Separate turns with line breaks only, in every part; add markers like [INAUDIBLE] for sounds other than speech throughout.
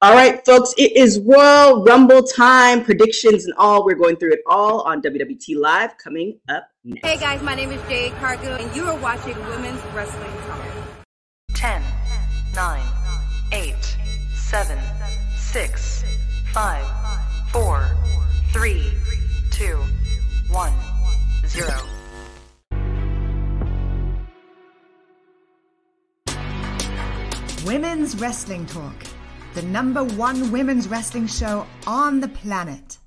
All right, folks, it is Royal Rumble time, predictions and all. We're going through it all on WWT Live coming up next.
Hey guys, my name is Jade Cargill, and you are watching Women's Wrestling Talk.
10, 9, 8, 7, 6, 5, 4, 3, 2, 1, 0.
Women's Wrestling Talk, the number one women's wrestling show on the planet.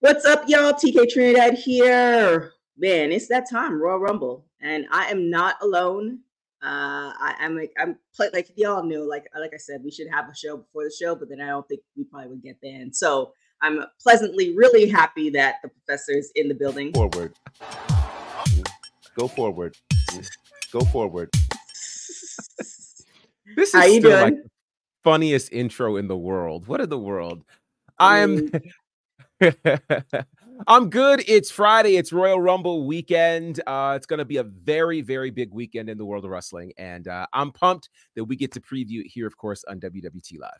What's up, y'all? TK Trinidad here. Man, it's that time, Royal Rumble, and I am not alone. Uh, I, am like I'm like y'all knew, like like I said, we should have a show before the show, but then I don't think we probably would get there. And so I'm pleasantly, really happy that the professor is in the building.
Forward. Go forward. Go forward. This is
How you
still
doing?
like the funniest intro in the world. What in the world? I'm [LAUGHS] I'm good. It's Friday. It's Royal Rumble weekend. Uh, it's going to be a very, very big weekend in the world of wrestling, and uh, I'm pumped that we get to preview it here, of course, on WWT Live.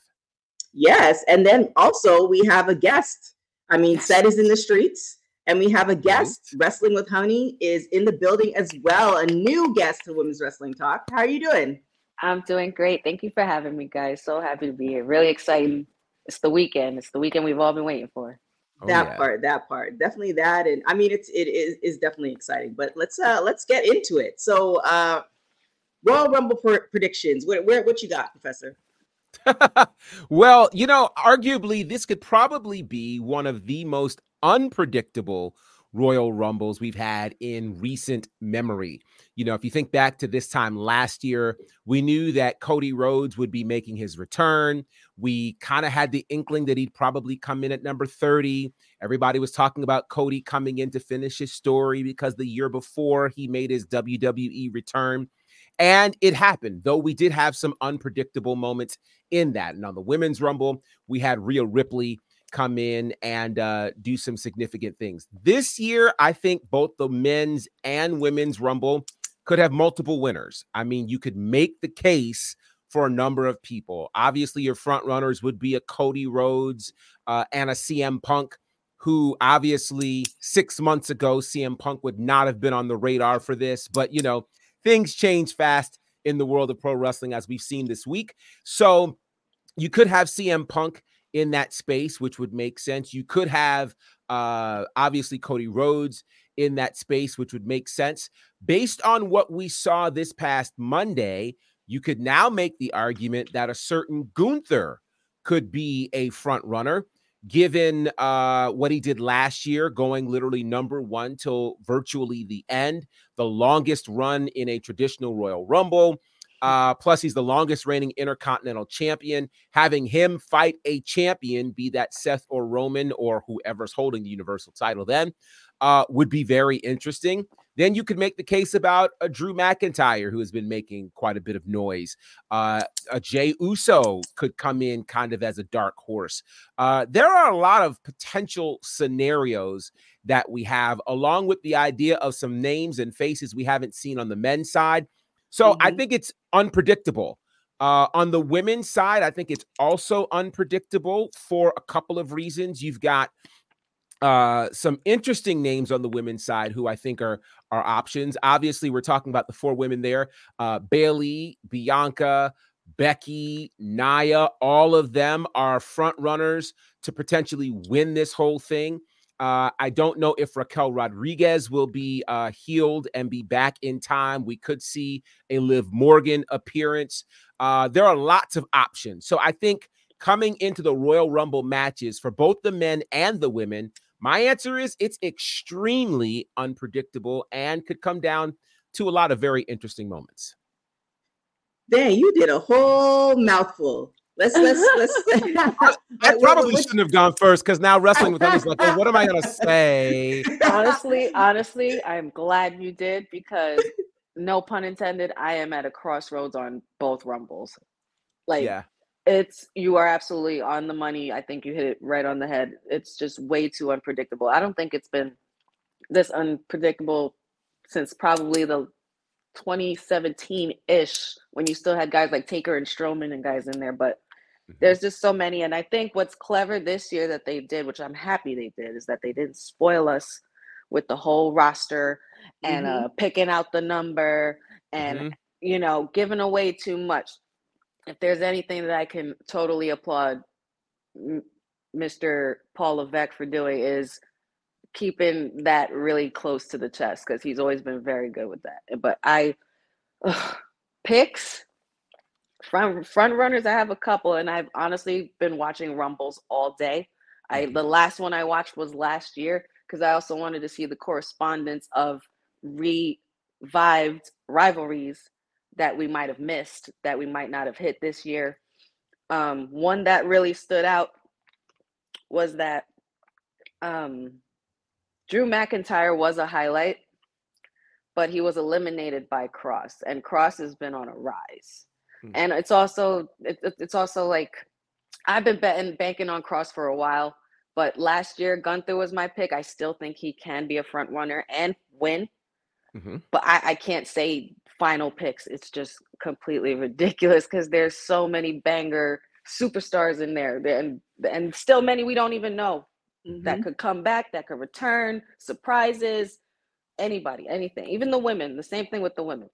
Yes, and then also we have a guest. I mean, Seth is in the streets, and we have a guest. Wrestling with Honey is in the building as well. A new guest to Women's Wrestling Talk. How are you doing?
I'm doing great. Thank you for having me, guys. So happy to be here. Really exciting. It's the weekend. It's the weekend we've all been waiting for.
Oh,
that
yeah.
part, that part, definitely that, and I mean, it's it is is definitely exciting. But let's uh let's get into it. So, uh Royal Rumble pr- predictions. What where what you got, Professor? [LAUGHS]
well, you know, arguably, this could probably be one of the most unpredictable Royal Rumbles we've had in recent memory. You know, if you think back to this time last year, we knew that Cody Rhodes would be making his return. We kind of had the inkling that he'd probably come in at number 30. Everybody was talking about Cody coming in to finish his story because the year before he made his WWE return. And it happened, though we did have some unpredictable moments in that. And on the women's rumble, we had Rhea Ripley come in and uh, do some significant things. This year, I think both the men's and women's rumble could have multiple winners. I mean, you could make the case for a number of people. Obviously, your front runners would be a Cody Rhodes uh, and a CM Punk, who obviously six months ago, CM Punk would not have been on the radar for this. But, you know, things change fast in the world of pro wrestling, as we've seen this week. So you could have CM Punk in that space, which would make sense. You could have uh, obviously Cody Rhodes in that space, which would make sense. Based on what we saw this past Monday, you could now make the argument that a certain Gunther could be a front runner, given uh, what he did last year, going literally number one till virtually the end, the longest run in a traditional Royal Rumble. Uh, plus, he's the longest reigning intercontinental champion. Having him fight a champion, be that Seth or Roman or whoever's holding the universal title, then uh, would be very interesting. Then you could make the case about a Drew McIntyre, who has been making quite a bit of noise. Uh, a Jey Uso could come in kind of as a dark horse. Uh, there are a lot of potential scenarios that we have, along with the idea of some names and faces we haven't seen on the men's side. So I think it's unpredictable. Uh, on the women's side, I think it's also unpredictable for a couple of reasons. You've got uh, some interesting names on the women's side who I think are are options. Obviously, we're talking about the four women there: uh, Bayley, Bianca, Becky, Nia. All of them are front runners to potentially win this whole thing. Uh, I don't know if Raquel Rodriguez will be uh, healed and be back in time. We could see a Liv Morgan appearance. Uh, there are lots of options. So I think coming into the Royal Rumble matches for both the men and the women, my answer is it's extremely unpredictable and could come down to a lot of very interesting moments.
Dang, you did a whole mouthful. Let's let's let's. [LAUGHS] [LAUGHS]
I probably shouldn't have gone first because now wrestling with them is like, oh, what am I gonna [LAUGHS] say?
honestly, honestly, I'm glad you did because no pun intended, I am at a crossroads on both rumbles. Like
Yeah.
It's you are absolutely on the money. I think you hit it right on the head. It's just way too unpredictable. I don't think it's been this unpredictable since probably the 2017 ish when you still had guys like Taker and Strowman and guys in there. But
Mhm.
there's just so many. And I think what's clever this year that they did, which I'm happy they did, is that they didn't spoil us with the whole roster and
Mhm.
uh, picking out the number and
Mhm.
you know giving away too much. If there's anything that I can totally applaud Mr. Paul Levesque for doing is keeping that really close to the chest because he's always been very good with that. But I ugh, picks front front runners. I have a couple, and I've honestly been watching Rumbles all day. I
Mhm.
the last one I watched was last year because I also wanted to see the correspondence of revived rivalries that we might have missed, that we might not have hit this year. Um, one that really stood out was that um, Drew McIntyre was a highlight, but he was eliminated by Kross, and Kross has been on a rise.
Hmm.
And it's also it, it- it's also like I've been betting banking on Kross for a while, but last year Gunther was my pick. I still think he can be a front runner and win,
Mhm.
but I, I can't say final picks. It's just completely [LAUGHS] ridiculous because there's so many banger superstars in there, and and still many we don't even know that
Mhm.
could come back, that could return, surprises, anybody, anything, even the women. The same thing with the women.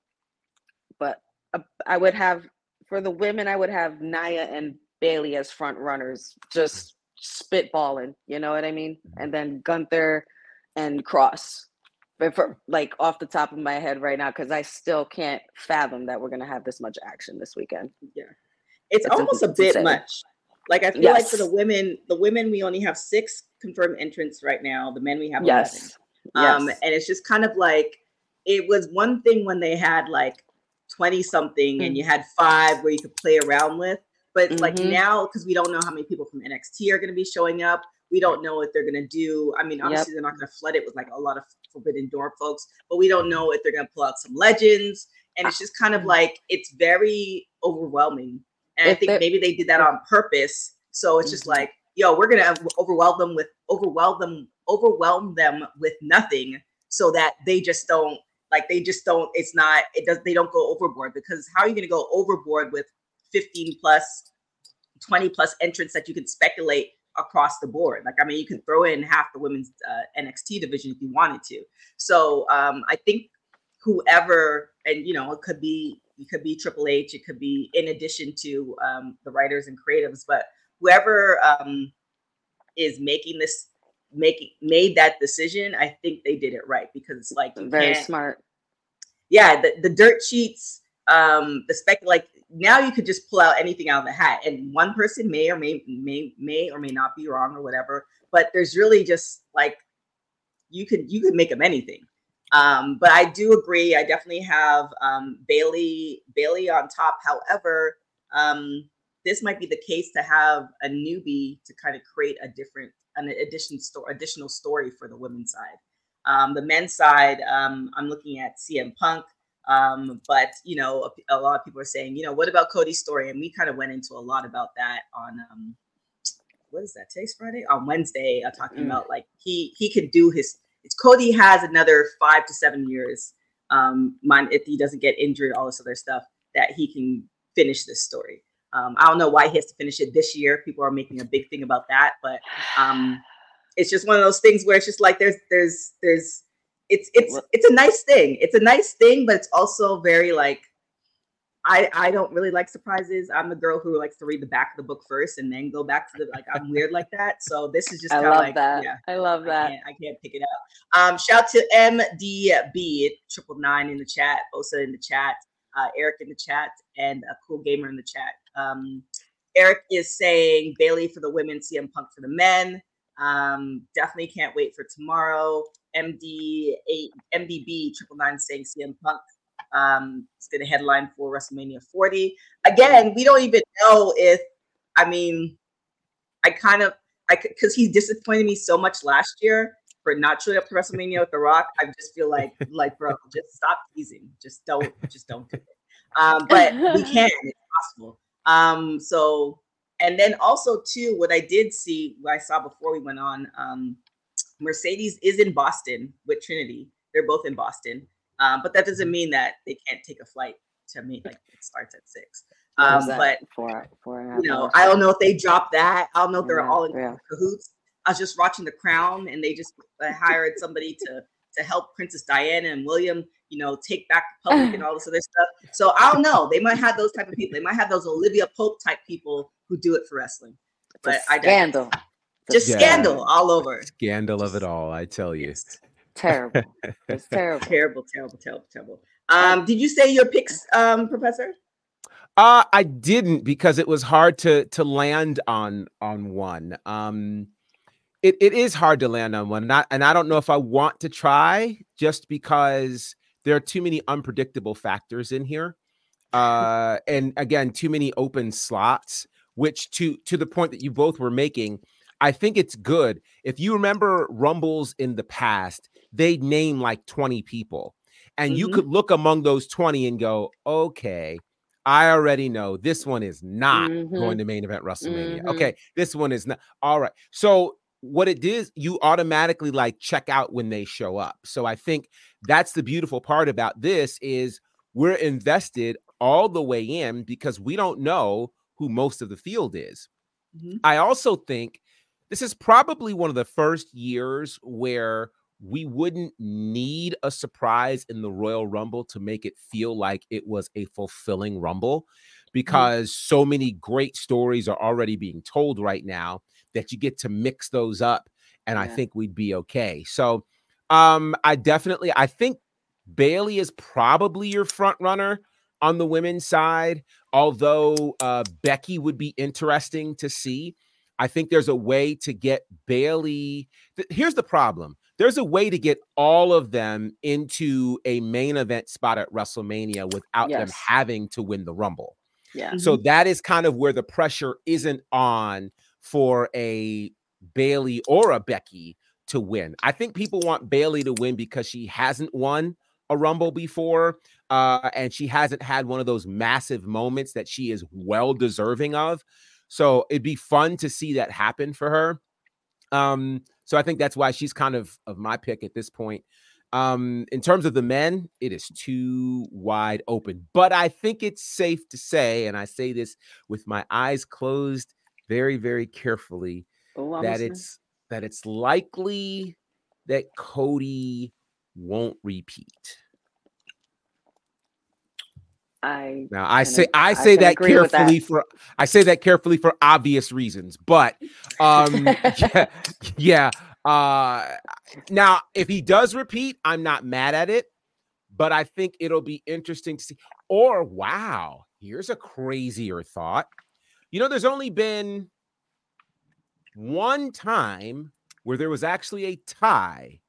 But uh, I would have for the women, I would have Nia and Bayley as front runners, just spitballing. You know what I mean? And then Gunther and Kross. But for like off the top of my head right now, because I still can't fathom that we're gonna have this much action this weekend.
Yeah. It's almost a bit
insane.
much. Like I feel like for the women, the women we only have six confirmed entrants right now. The men we have
Yes.
Um,
yes.
and it's just kind of like it was one thing when they had like 20 something and
Mm.
you had five where you could play around with. But it's like now, because we don't know how many people from NXT are going to be showing up, we don't know what they're going to do. I mean, obviously, they're not going to flood it with like a lot of Forbidden Door folks, but we don't know if they're going to pull out some legends. And it's just kind of like it's very overwhelming. And I think
they're-
maybe they did that on purpose. So it's just
Mhm.
like, yo, we're gonna overwhelm them with overwhelm them, overwhelm them with nothing, so that they just don't like they just don't. It's not. It does. They don't go overboard because how are you gonna go overboard with 15 plus, 20 plus entrants that you can speculate across the board? Like I mean, you can throw in half the women's uh, NXT division if you wanted to. So um, I think whoever, and you know, it could be it could be Triple H, it could be in addition to um, the writers and creatives, but whoever um, is making this making made that decision, I think they did it right because it's like
Very smart.
yeah, the, the dirt sheets, um, the spec like now you could just pull out anything out of the hat, and one person may or may may may or may not be wrong or whatever. But there's really just like you could you could make them anything. Um, but I do agree. I definitely have um, Bayley Bayley on top. However, um, this might be the case to have a newbie to kind of create a different an addition store additional story for the women's side. Um, the men's side, um, I'm looking at CM Punk. Um, but you know, a, a lot of people are saying, you know, what about Cody's story? And we kind of went into a lot about that on um, what is that? Today's Friday on Wednesday, uh, talking
Mm.
about like he he could do his. It's Cody has another five to seven years. Um, if he doesn't get injured, all this other stuff that he can finish this story. Um, I don't know why he has to finish it this year. People are making a big thing about that, but um, it's just one of those things where it's just like there's there's there's it's it's it's a nice thing. It's a nice thing, but it's also very like I I don't really like surprises. I'm the girl who likes to read the back of the book first and then go back to the like I'm weird like that. So this is just
I love
like
that.
yeah.
I love
I
that.
can't, I can't pick it up. Um, shout to MDB triple nine in the chat, Osa in the chat, uh, Eric in the chat, and a cool gamer in the chat. Um, Eric is saying Bayley for the women, CM Punk for the men. Um, definitely can't wait for tomorrow. MD eight MDB triple nine saying CM Punk. Um, it's gonna headline for WrestleMania 40. Again, we don't even know if I mean, I kind of I because he disappointed me so much last year for not showing up to WrestleMania with The Rock. I just feel like like bro, just stop teasing. Just don't just don't do it. Um, but we [LAUGHS] can. It's possible. Um, so and then also too, what I did see, what I saw before we went on, um, Mercedes is in Boston with Trinity. They're both in Boston, um, but that doesn't mean that they can't take a flight to meet. Like it starts at six. Um, but
four, four and a half
you know,
hours?
I don't know if they dropped that. I don't know if they're
Yeah,
all in
yeah.
cahoots. I was just watching The Crown, and they just uh, hired somebody to to help Princess Diana and William, you know, take back the public and [SIGHS] all this other stuff. So I don't know. They might have those type of people. They might have those Olivia Pope type people who do it for wrestling. But I
scandal. A
Just
Yeah.
scandal all over.
Scandal of it all, I tell you.
It's
Terrible. It's [LAUGHS] terrible.
terrible, terrible, terrible, terrible. Um, did you say your picks, um, Professor?
Uh, I didn't because it was hard to to land on on one. Um, it, it is hard to land on one, and I, and I don't know if I want to try just because there are too many unpredictable factors in here, uh, and again, too many open slots. Which to to the point that you both were making, I think it's good. If you remember Rumbles in the past, they'd name like twenty people, and you
Mhm.
could look among those twenty and go, okay. I already know this one is not
Mhm.
going to main event WrestleMania.
Mhm.
Okay, this one is not. All right. So what it is, you automatically like check out when they show up. So I think that's the beautiful part about this is we're invested all the way in because we don't know who most of the field is.
Mhm.
I also think this is probably one of the first years where we wouldn't need a surprise in the Royal Rumble to make it feel like it was a fulfilling Rumble because so many great stories are already being told right now that you get to mix those up and I think we'd be okay. So um I definitely I think Bayley is probably your front runner on the women's side, although uh Becky would be interesting to see. I think there's a way to get Bayley. here's the problem there's a way to get all of them into a main event spot at WrestleMania without them having to win the Rumble.
Yeah.
So that is kind of where the pressure isn't on for a Bayley or a Becky to win. I think people want Bayley to win because she hasn't won a Rumble before, uh, and she hasn't had one of those massive moments that she is well deserving of. So it'd be fun to see that happen for her. Um, so I think that's why she's kind of of my pick at this point. Um, in terms of the men, it is too wide open. But I think it's safe to say, and I say this with my eyes closed very, very carefully,
I'm
that
listening.
it's that it's likely that Cody won't repeat.
I
Now I say
ag-
I
I
say
can
that
with that.
carefully for I say that carefully for obvious reasons, but um [LAUGHS] yeah, yeah. Uh now if he does repeat, I'm not mad at it, but I think it'll be interesting to see. Or wow, here's a crazier thought. You know, there's only been one time where there was actually a tie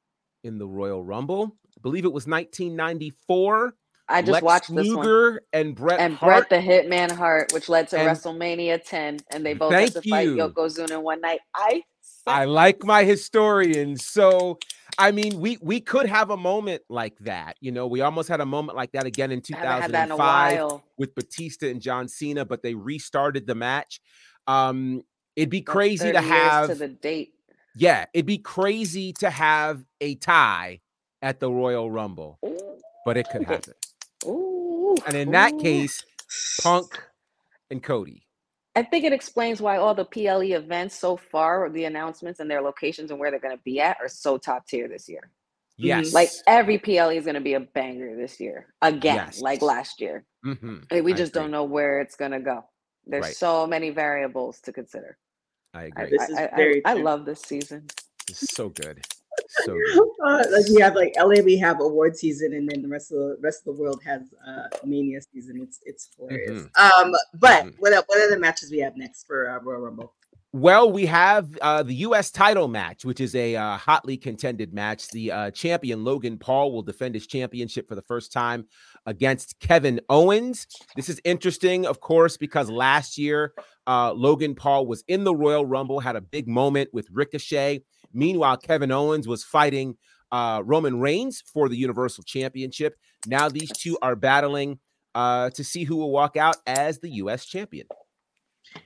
in the Royal Rumble. I believe it was 1994.
I just
Lex
watched this one.
And Bret
And
Hart.
Bret the Hitman Hart, which led to
And-
WrestleMania 10, and they both had to fight. Yokozuna in one night. I
I like my historians. So, I mean, we we could have a moment like that. You know, we almost had a moment like that again in
haven't had that in
2005 with Batista and John Cena, but they restarted the match. Um, it'd be
That's
crazy to have,
to the date.
yeah, it'd be crazy to have a tie at the Royal Rumble, but it could happen.
Ooh,
And in that case, Punk and Cody.
I think it explains why all the PLE events so far, the announcements and their locations and where they're going to be at, are so top tier this year.
Yes.
Like every PLE is going to be a banger this year again,
Yes.
like last year.
Mhm,
Like, we
I
just
agree.
don't know where it's going to go. There's
Right.
so many variables to consider.
I
I,
agree.
This is
I, I-
very
I
true.
love this season.
It's so good. So. [LAUGHS]
Uh, like we have like LA, we have award season, and then the rest of the rest of the world has uh, Mania season. It's it's hilarious. Um, but
Mhm.
what are- the matches we have next for uh, Royal Rumble?
Well, we have uh, the U.S. title match, which is a uh, hotly contended match. The uh, champion Logan Paul will defend his championship for the first time against Kevin Owens. This is interesting, of course, because last year uh, Logan Paul was in the Royal Rumble, had a big moment with Ricochet. Meanwhile, Kevin Owens was fighting uh, Roman Reigns for the Universal Championship. Now these two are battling uh, to see who will walk out as the U.S. champion.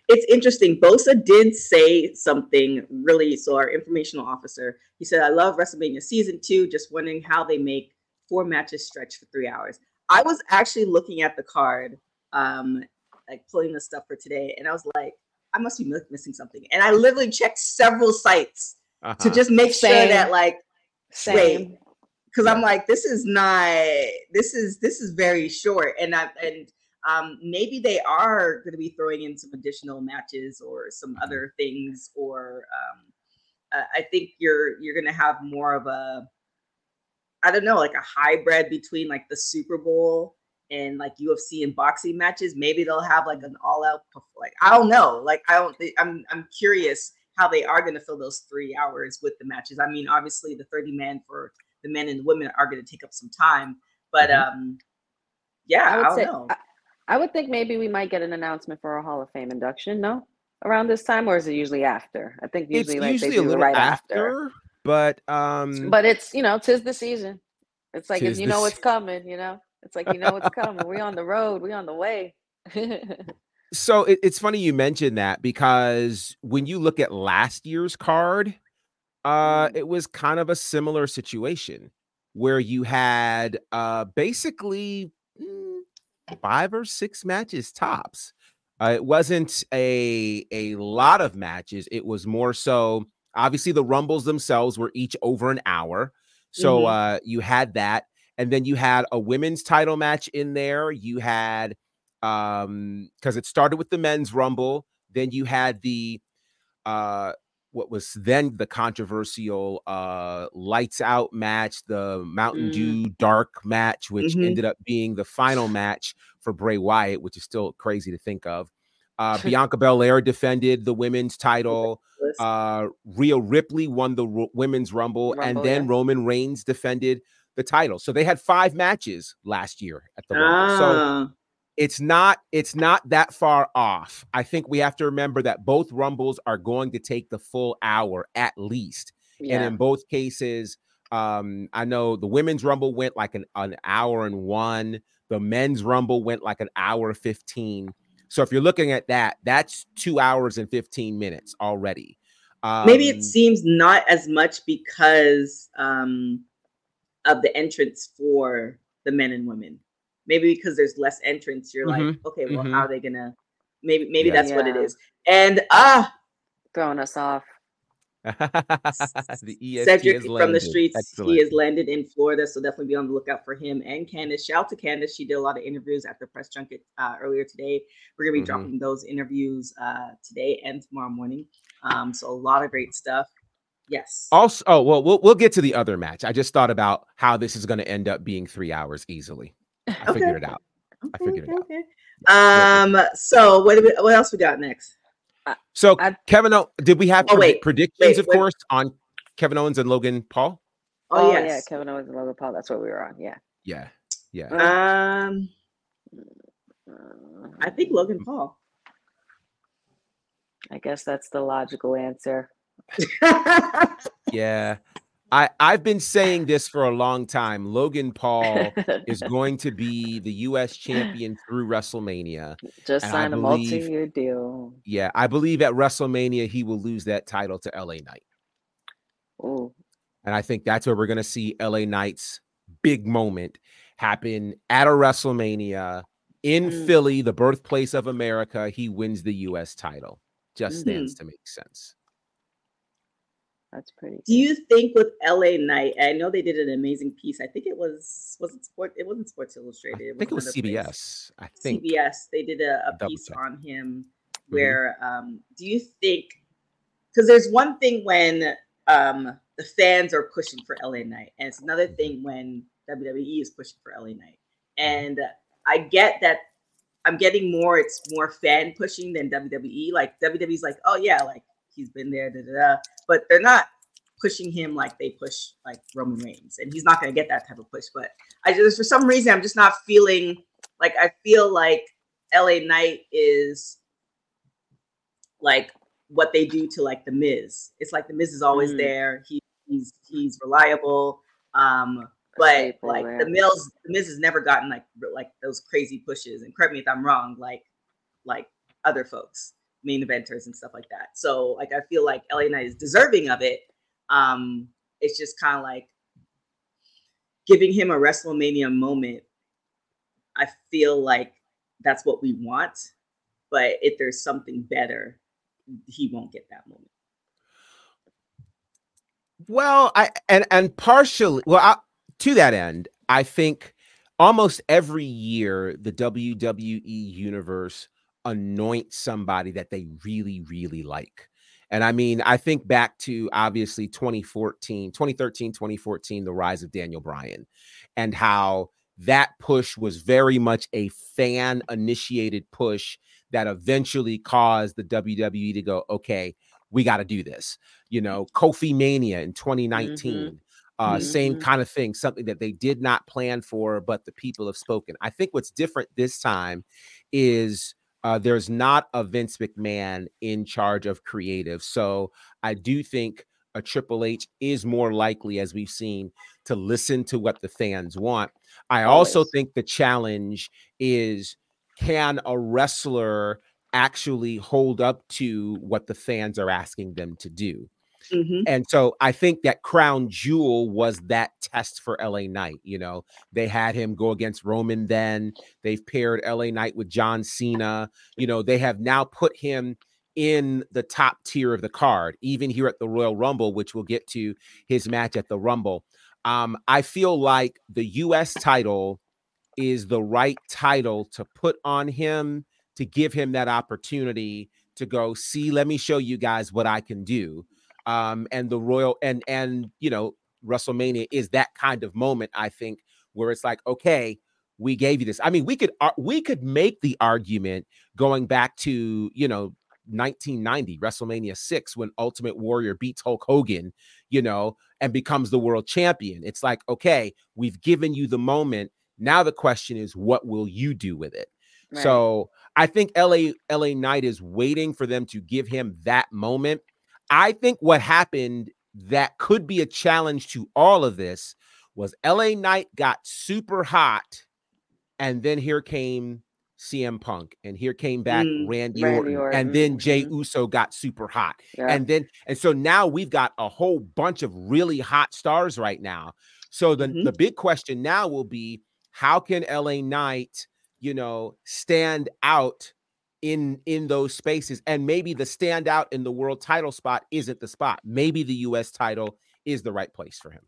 It's interesting. Bosa did say something really. So our informational officer, he said, "I love WrestleMania season two. Just wondering how they make four matches stretch for three hours." I was actually looking at the card, um, like pulling the stuff for today, and I was like, I must be missing something. And I literally checked several sites uh-huh. to just make Same. sure that like Same. because I'm like, this is not this is this is very short. And I and um maybe they are gonna be throwing in some additional matches or some mm-hmm. other things, or um uh, I think you're you're gonna have more of a I don't know, like a hybrid between like the Super Bowl and like UFC and boxing matches. Maybe they'll have like an all out like I don't know. Like I don't think I'm I'm curious how they are going to fill those three hours with the matches. I mean, obviously the 30 man for the men and the women are going to take up some time, but mm-hmm. um yeah, I, would I say, know. I,
I would think maybe we might get an announcement for a Hall of Fame induction. No, around this time, or is it usually after? I think usually
it's
like
usually
they do
a little
right
after, after, but um,
but it's you know, tis the season. It's like if you know what's coming, you know. It's like you know what's coming. we on the road. We on the way. [LAUGHS]
so it, it's funny you mentioned that because when you look at last year's card, uh, mm-hmm. it was kind of a similar situation where you had uh basically mm, five or six matches tops. Uh, it wasn't a a lot of matches. It was more so. Obviously, the rumbles themselves were each over an hour, so mm-hmm. uh, you had that and then you had a women's title match in there. You had um because it started with the men's rumble, then you had the uh what was then the controversial uh lights out match, the Mountain mm. Dew dark match, which mm-hmm. ended up being the final match for Bray Wyatt, which is still crazy to think of. Uh, [LAUGHS] Bianca Belair defended the women's title. Uh, Rhea Ripley won the women's rumble, rumble and then yeah. Roman Reigns defended the title. So they had five matches last year at the Rumble. So ah. It's not it's not that far off. I think we have to remember that both Rumbles are going to take the full hour at least. Yeah. And in both cases, um, I know the women's rumble went like an, an hour and one, the men's rumble went like an hour 15. So if you're looking at that, that's two hours and 15 minutes already.
Um, Maybe it um, seems not as much because um of the entrance for the men and women. Maybe because there's less entrance, you're mm-hmm. like, okay, well, mm-hmm. how are they gonna? Maybe maybe yeah. that's yeah. what it is. And ah,
throwing us off. [LAUGHS]
the Cedric from the streets, Excellent. he has landed in Florida, so definitely be on the lookout for him and Candice. Shout out to Candice; she did a lot of interviews at the press junket uh, earlier today. We're gonna be mm-hmm. dropping those interviews uh, today and tomorrow morning. Um, so a lot of great stuff. Yes.
Also, oh well, we'll we'll get to the other match. I just thought about how this is going to end up being three hours easily. I okay. figured it out. Okay, I figured it okay.
out. Um. So what we, what else we got next?
Uh, so I, Kevin, o- did we have oh, wait, predictions? Wait, of wait. course, on Kevin Owens and Logan Paul.
Oh, oh yes. yeah, Kevin Owens and Logan Paul. That's what we were on. Yeah.
Yeah. Yeah.
Um. I think Logan Paul.
I guess that's the logical answer [LAUGHS]
yeah. I, I've been saying this for a long time. Logan Paul is [LAUGHS] going to be the U.S. champion through WrestleMania.
Just sign a multi-year deal.
Yeah, I believe at WrestleMania he will lose that title to LA Knight.
Oh,
and I think that's where we're going to see LA Knight's big moment happen at a WrestleMania in mm. Philly, the birthplace of America. He wins the U.S. title. Just mm-hmm. stands to make sense.
That's pretty.
Do you think with LA Knight? I know they did an amazing piece. I think it was was it sport. It wasn't Sports Illustrated. It
I think it was CBS. Place. I think
CBS. They did a, a piece check. on him. Mm-hmm. Where mm-hmm. um, do you think? Because there's one thing when um, the fans are pushing for LA Knight, and it's another mm-hmm. thing when WWE is pushing for LA Knight. Mm-hmm. And I get that I'm getting more. It's more fan pushing than WWE. Like WWE's like, oh yeah, like he's been there, da, da, da. but they're not pushing him like they push like Roman Reigns, and he's not going to get that type of push. But I just for some reason I'm just not feeling like I feel like LA Knight is like what they do to like the Miz. It's like the Miz is always mm. there. He, he's he's reliable. Um, but like the Mills, the Miz has never gotten like like those crazy pushes. And correct me if I'm wrong. Like like other folks main eventers and stuff like that. So like I feel like LA Knight is deserving of it. Um, it's just kind of like giving him a WrestleMania moment. I feel like that's what we want. but if there's something better, he won't get that moment.
Well, I and and partially, well, I, to that end, I think almost every year the WWE universe anoints somebody that they really, really like. And I mean, I think back to obviously 2014, 2013, 2014, the rise of Daniel Bryan, and how that push was very much a fan initiated push that eventually caused the WWE to go, okay, we got to do this. You know, Kofi Mania in 2019. Mm-hmm. Uh, mm-hmm. Same kind of thing, something that they did not plan for, but the people have spoken. I think what's different this time is uh, there's not a Vince McMahon in charge of creative. So I do think a Triple H is more likely, as we've seen, to listen to what the fans want. I Always. also think the challenge is can a wrestler actually hold up to what the fans are asking them to do? Mm-hmm. And so I think that Crown Jewel was that test for LA Knight. You know, they had him go against Roman then. They've paired LA Knight with John Cena. You know, they have now put him in the top tier of the card, even here at the Royal Rumble, which we'll get to his match at the Rumble. Um, I feel like the US title is the right title to put on him to give him that opportunity to go see let me show you guys what i can do um and the royal and and you know wrestlemania is that kind of moment i think where it's like okay we gave you this i mean we could uh, we could make the argument going back to you know 1990 WrestleMania 6 when Ultimate Warrior beats Hulk Hogan, you know, and becomes the world champion. It's like, okay, we've given you the moment. Now the question is, what will you do with it? Right. So I think LA LA Knight is waiting for them to give him that moment. I think what happened that could be a challenge to all of this was LA Knight got super hot, and then here came CM Punk, and here came back mm, Randy, Randy Orton, Orton, and then Jey mm-hmm. Uso got super hot, yeah. and then and so now we've got a whole bunch of really hot stars right now. So the mm-hmm. the big question now will be how can LA Knight, you know, stand out in in those spaces and maybe the standout in the world title spot isn't the spot. Maybe the US title is the right place for him.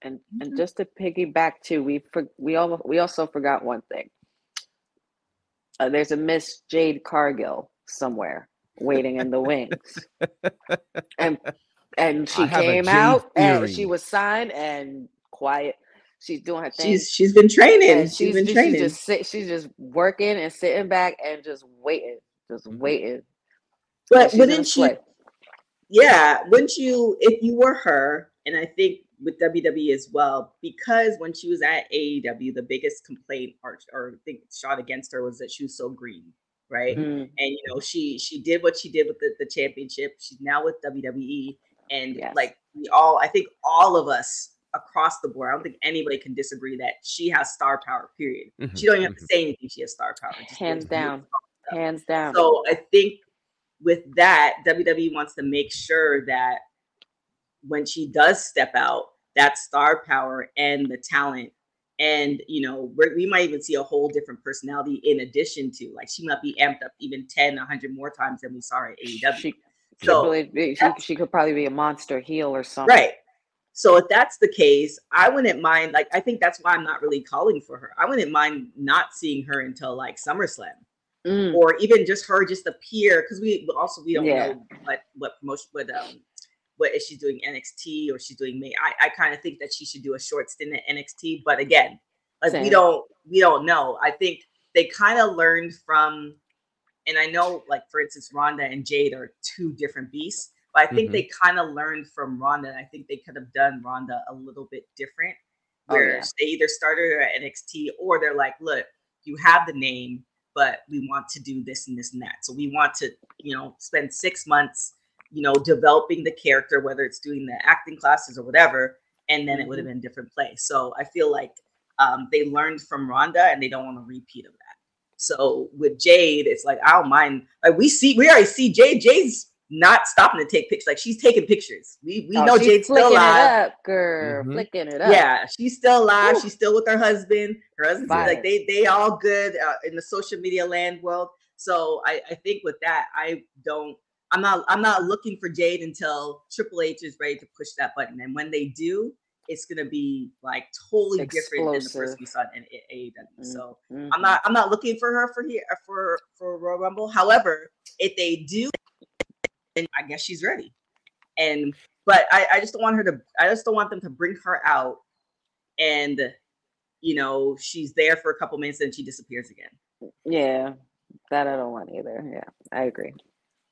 And and mm-hmm. just to piggyback too, we for, we all we also forgot one thing. Uh, there's a Miss Jade Cargill somewhere waiting in the wings, [LAUGHS] and and she came out theory. and she was signed and quiet She's doing her thing.
She's she's been training. she's, she's been training.
She's just sit, she's just working and sitting back and just waiting, just mm-hmm. waiting.
But wouldn't she? Yeah, wouldn't you? If you were her, and I think with WWE as well, because when she was at AEW, the biggest complaint or, or think shot against her was that she was so green, right? Mm-hmm. And you know, she she did what she did with the, the championship. She's now with WWE, and yes. like we all, I think all of us across the board. I don't think anybody can disagree that she has star power. Period. Mm-hmm. She don't even have to mm-hmm. say anything. She has star power.
Hands down. Hands down.
So I think with that, WWE wants to make sure that when she does step out, that star power and the talent and you know we might even see a whole different personality in addition to like she might be amped up even 10 100 more times than we saw at aew
she, so she, she, could probably be a monster heel or something
right so if that's the case, I wouldn't mind. Like, I think that's why I'm not really calling for her. I wouldn't mind not seeing her until like SummerSlam, mm. or even just her just appear because we also we don't yeah. know what what promotion what um what is she doing NXT or she's doing me. I I kind of think that she should do a short stint at NXT, but again, like Same. we don't we don't know. I think they kind of learned from, and I know like for instance, Ronda and Jade are two different beasts but I think mm-hmm. they kind of learned from Ronda. I think they could have done Ronda a little bit different, where oh, yeah. they either started her at NXT or they're like, look, you have the name, but we want to do this and this and that. So we want to, you know, spend six months, you know, developing the character, whether it's doing the acting classes or whatever, and then mm-hmm. it would have been different place. So I feel like um, they learned from Ronda and they don't want to repeat of that. So with Jade, it's like I don't mind. Like we see, we already see Jade. Jade's not stopping to take pictures. Like she's taking pictures. We we oh, know Jade's still alive.
Up, girl, mm-hmm. flicking it up.
Yeah, she's still alive. Ooh. She's still with her husband. Her husband, like they they all good uh, in the social media land world. So I, I think with that, I don't. I'm not. I'm not looking for Jade until Triple H is ready to push that button, and when they do, it's gonna be like totally different than the first we saw in AEW. Mm-hmm. So I'm
Mhm.
not. I'm not looking for her for here for for Royal Rumble. However, if they do, then I guess she's ready. And but I, I just don't want her to. I just don't want them to bring her out, and you know she's there for a couple minutes and she disappears again.
Yeah, that I don't want either. Yeah, I agree.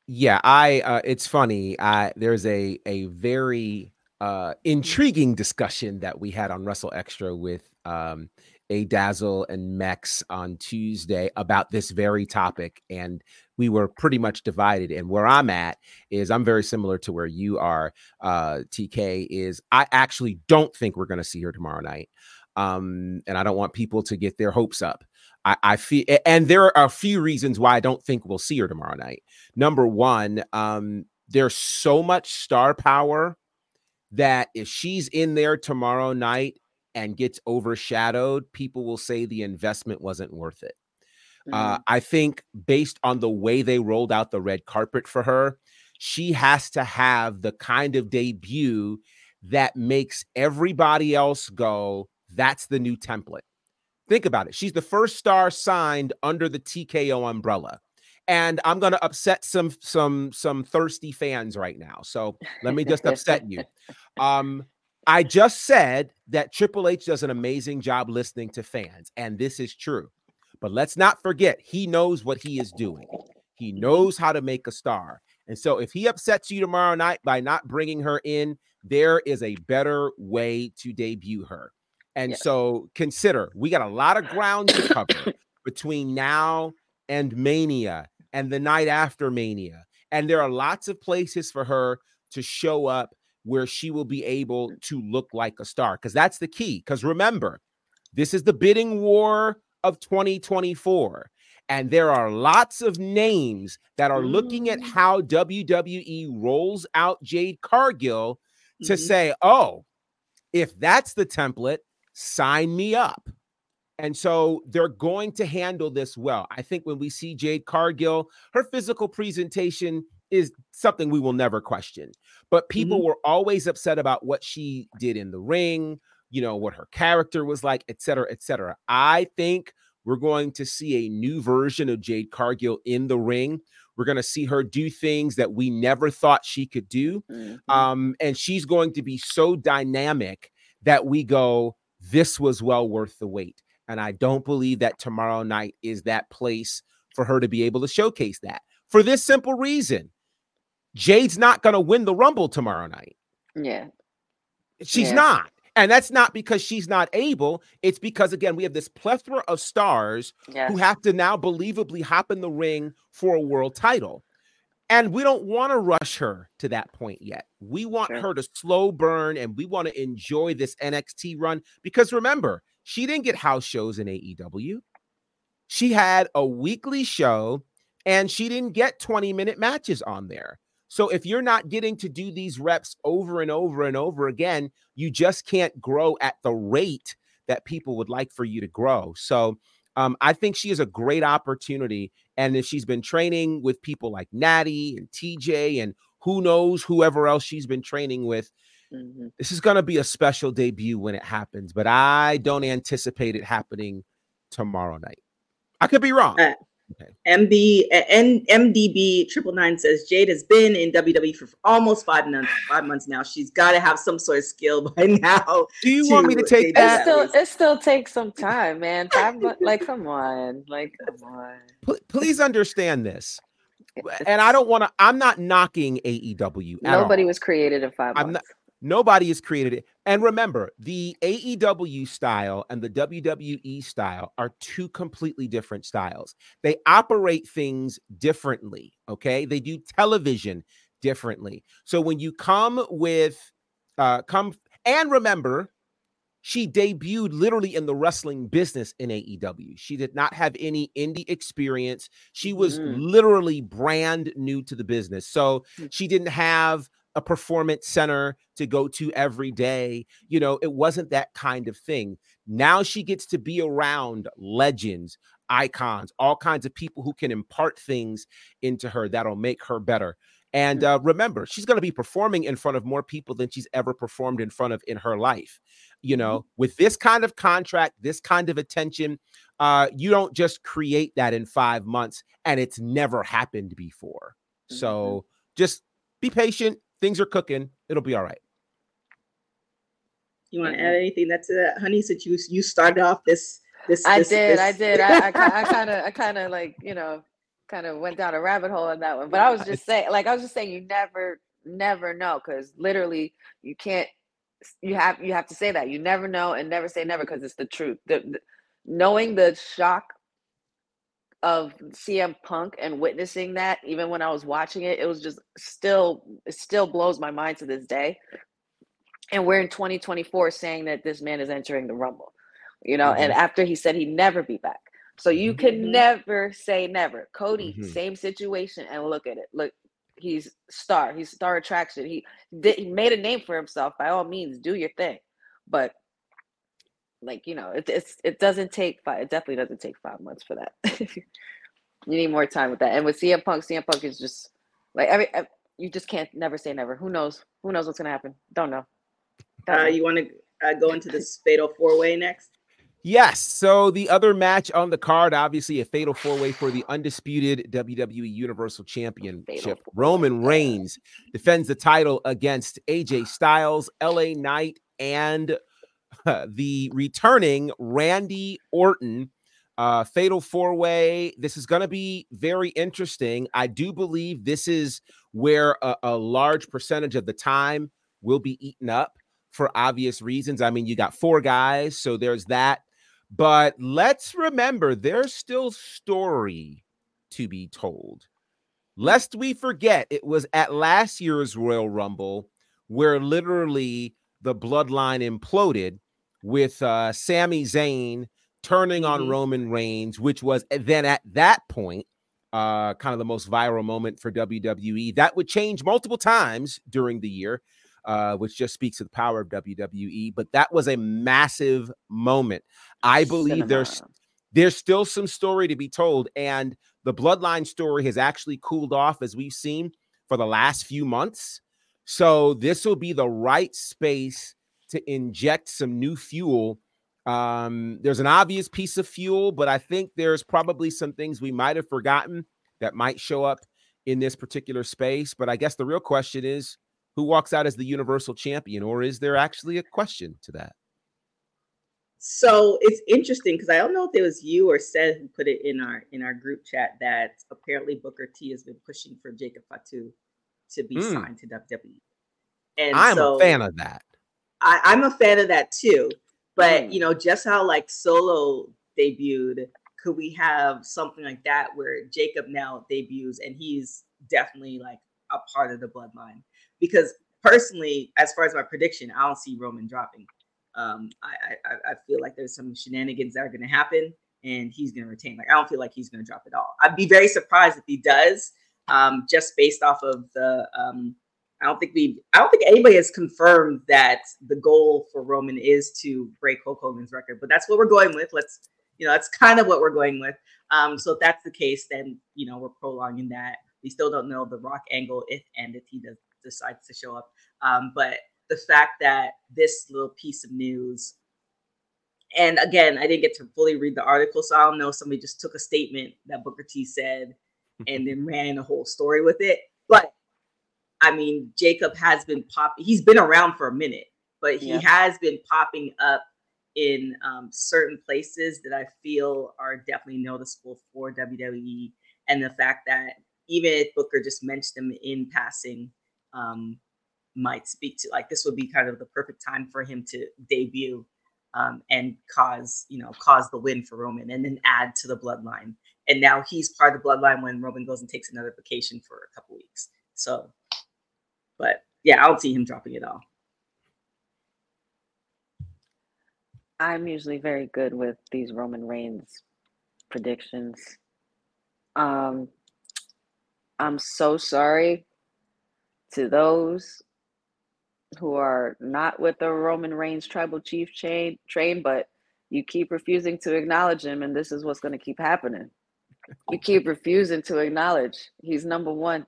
Yeah, I uh it's funny. I there's a a very uh intriguing discussion that we had on Russell Extra with um a dazzle and Mex on Tuesday about this very topic and we were pretty much divided and where I'm at is I'm very similar to where you are uh TK is I actually don't think we're going to see her tomorrow night. Um and I don't want people to get their hopes up. I, I feel, and there are a few reasons why I don't think we'll see her tomorrow night. Number one, um, there's so much star power that if she's in there tomorrow night and gets overshadowed, people will say the investment wasn't worth it. Uh,
Mhm.
I think based on the way they rolled out the red carpet for her, she has to have the kind of debut that makes everybody else go, that's the new template. Think about it. She's the first star signed under the TKO umbrella. And I'm going to upset some some some thirsty fans right now. So let me just upset you. [LAUGHS] Um I just said that Triple H does an amazing job listening to fans and this is true. But let's not forget he knows what he is doing. He knows how to make a star. And so if he upsets you tomorrow night by not bringing her in, there is a better way to debut her. And
Yeah.
so consider we got a lot of ground to cover between now and Mania and the night after Mania. And there are lots of places for her to show up where she will be able to look like a star because that's the key. Because remember, this is the bidding war of 2024. And there are lots of names that are looking at
Mm.
how WWE rolls out Jade Cargill to
Mhm.
say, oh, if that's the template, sign me up. And so they're going to handle this well. I think when we see Jade Cargill, her physical presentation is something we will never question. But people were always upset about what she did in the ring, you know, what her character was like, et cetera, et cetera. I think we're going to see a new version of Jade Cargill in the ring. We're going to see her do things that we never thought she could do.
Mhm.
Um, and she's going to be so dynamic that we go, this was well worth the wait. And I don't believe that tomorrow night is that place for her to be able to showcase that for this simple reason. Jade's not going to win the Rumble tomorrow night.
yeah,
She's
Yeah.
not. And that's not because she's not able. It's because, again, we have this plethora of stars
yeah.
who have to now believably hop in the ring for a world title. And we don't want to rush her to that point yet. We want
Sure.
her to slow burn and we want to enjoy this NXT run because remember, she didn't get house shows in AEW. She had a weekly show and she didn't get 20 minute matches on there. So if you're not getting to do these reps over and over and over again, you just can't grow at the rate that people would like for you to grow. So um, I think she is a great opportunity. And if she's been training with people like Nattie and TJ and who knows whoever else she's been training with,
Mhm.
this is going to be a special debut when it happens. But I don't anticipate it happening tomorrow night. I could be wrong.
Uh, MB and MDB triple nine says Jade has been in WWE for almost five months. Five months now. She's got to have some sort of skill [LAUGHS] by now.
Do you want me to
to
take
debut
It
that?
still it still takes some time, man. Five months, like come on, like come on.
Pl- please understand this. And I don't want to, I'm not knocking AEW. at
Nobody
all.
was created in 5
I'm
months.
Nobody has created it. And remember, the AEW style and the WWE style are two completely different styles. They operate things differently. Okay. They do television differently. So when you come with, uh, come and remember, she debuted literally in the wrestling business in AEW. She did not have any indie experience. She was
Mhm.
literally brand new to the business. So
Mm.
she didn't have a performance center to go to every day. You know, it wasn't that kind of thing. Now she gets to be around legends, icons, all kinds of people who can impart things into her that'll make her better. And uh, remember, she's going to be performing in front of more people than she's ever performed in front of in her life. You know, mm-hmm. with this kind of contract, this kind of attention, uh, you don't just create that in five months and it's never happened before. Mm-hmm. So just be patient. Things are cooking. It'll be all right.
You want to add anything that's that, honey? Since you you started off this this,
I
this,
did,
this.
I did. I, I kind of, I [LAUGHS] kind of like you know, kind of went down a rabbit hole on that one. But I was just saying, like I was just saying, you never, never know because literally you can't. You have you have to say that you never know and never say never because it's the truth. The, the, knowing the shock of CM Punk and witnessing that, even when I was watching it, it was just still it still blows my mind to this day. And we're in 2024 saying that this man is entering the Rumble, you know, mm-hmm. and after he said he'd never be back. So you mm-hmm. can never say never. Cody, mm-hmm. same situation, and look at it. Look, he's star. He's star attraction. He did. He made a name for himself. By all means, do your thing. But like you know, it, it's it doesn't take five. It definitely doesn't take five months for that. [LAUGHS] you need more time with that. And with CM Punk, CM Punk is just like every. You just can't never say never. Who knows? Who knows what's gonna happen? Don't know.
Uh, you want to uh, go into this fatal four way next?
Yes. So the other match on the card, obviously a fatal four way for the undisputed WWE Universal Championship. Roman Reigns defends the title against AJ Styles, LA Knight, and [LAUGHS] the returning Randy Orton. Uh, fatal four way. This is going to be very interesting. I do believe this is where a, a large percentage of the time will be eaten up for obvious reasons. I mean, you got four guys, so there's that. But let's remember there's still story to be told. Lest we forget, it was at last year's Royal Rumble where literally the bloodline imploded with uh, Sami Zayn turning on mm-hmm. Roman Reigns, which was then at that point uh, kind of the most viral moment for WWE. That would change multiple times during the year uh, which just speaks to the power of WWE. But that was a massive moment. I believe Cinema. there's there's still some story to be told, and the bloodline story has actually cooled off as we've seen for the last few months. So this will be the right space to inject some new fuel. Um, there's an obvious piece of fuel, but I think there's probably some things we might have forgotten that might show up in this particular space. But I guess the real question is who walks out as the universal champion, or is there actually a question to that?
So it's interesting because I don't know if it was you or Seth who put it in our in our group chat that apparently Booker T has been pushing for Jacob Fatu to be mm. signed to WWE.
And I'm so, a fan of that.
I, I'm a fan of that too. But mm. you know, just how like Solo debuted, could we have something like that where Jacob now debuts and he's definitely like a part of the bloodline? because personally, as far as my prediction, I don't see Roman dropping. Um, I, I, I feel like there's some shenanigans that are going to happen, and he's going to retain. Like I don't feel like he's going to drop it all. I'd be very surprised if he does, um, just based off of the. Um, I don't think we. I don't think anybody has confirmed that the goal for Roman is to break Hulk Hogan's record, but that's what we're going with. Let's, you know, that's kind of what we're going with. Um, so if that's the case, then you know we're prolonging that. We still don't know the Rock angle if and if he does decides to show up. Um, but the fact that this little piece of news, and again, I didn't get to fully read the article, so I don't know. Somebody just took a statement that Booker T said and then ran a whole story with it. But I mean, Jacob has been popping. He's been around for a minute, but he yeah. has been popping up in um, certain places that I feel are definitely noticeable for WWE. And the fact that even if Booker just mentioned them in passing, um, might speak to. Like this would be kind of the perfect time for him to debut um, and cause you know cause the win for Roman, and then add to the bloodline. And now he's part of the bloodline when Roman goes and takes another vacation for a couple weeks. So, but yeah, I don't see him dropping it all.
I'm usually very good with these Roman Reigns predictions. Um, I'm so sorry to those who are not with the Roman Reigns tribal chief chain train, but you keep refusing to acknowledge him, and this is what's going to keep happening. You keep refusing to acknowledge he's number one,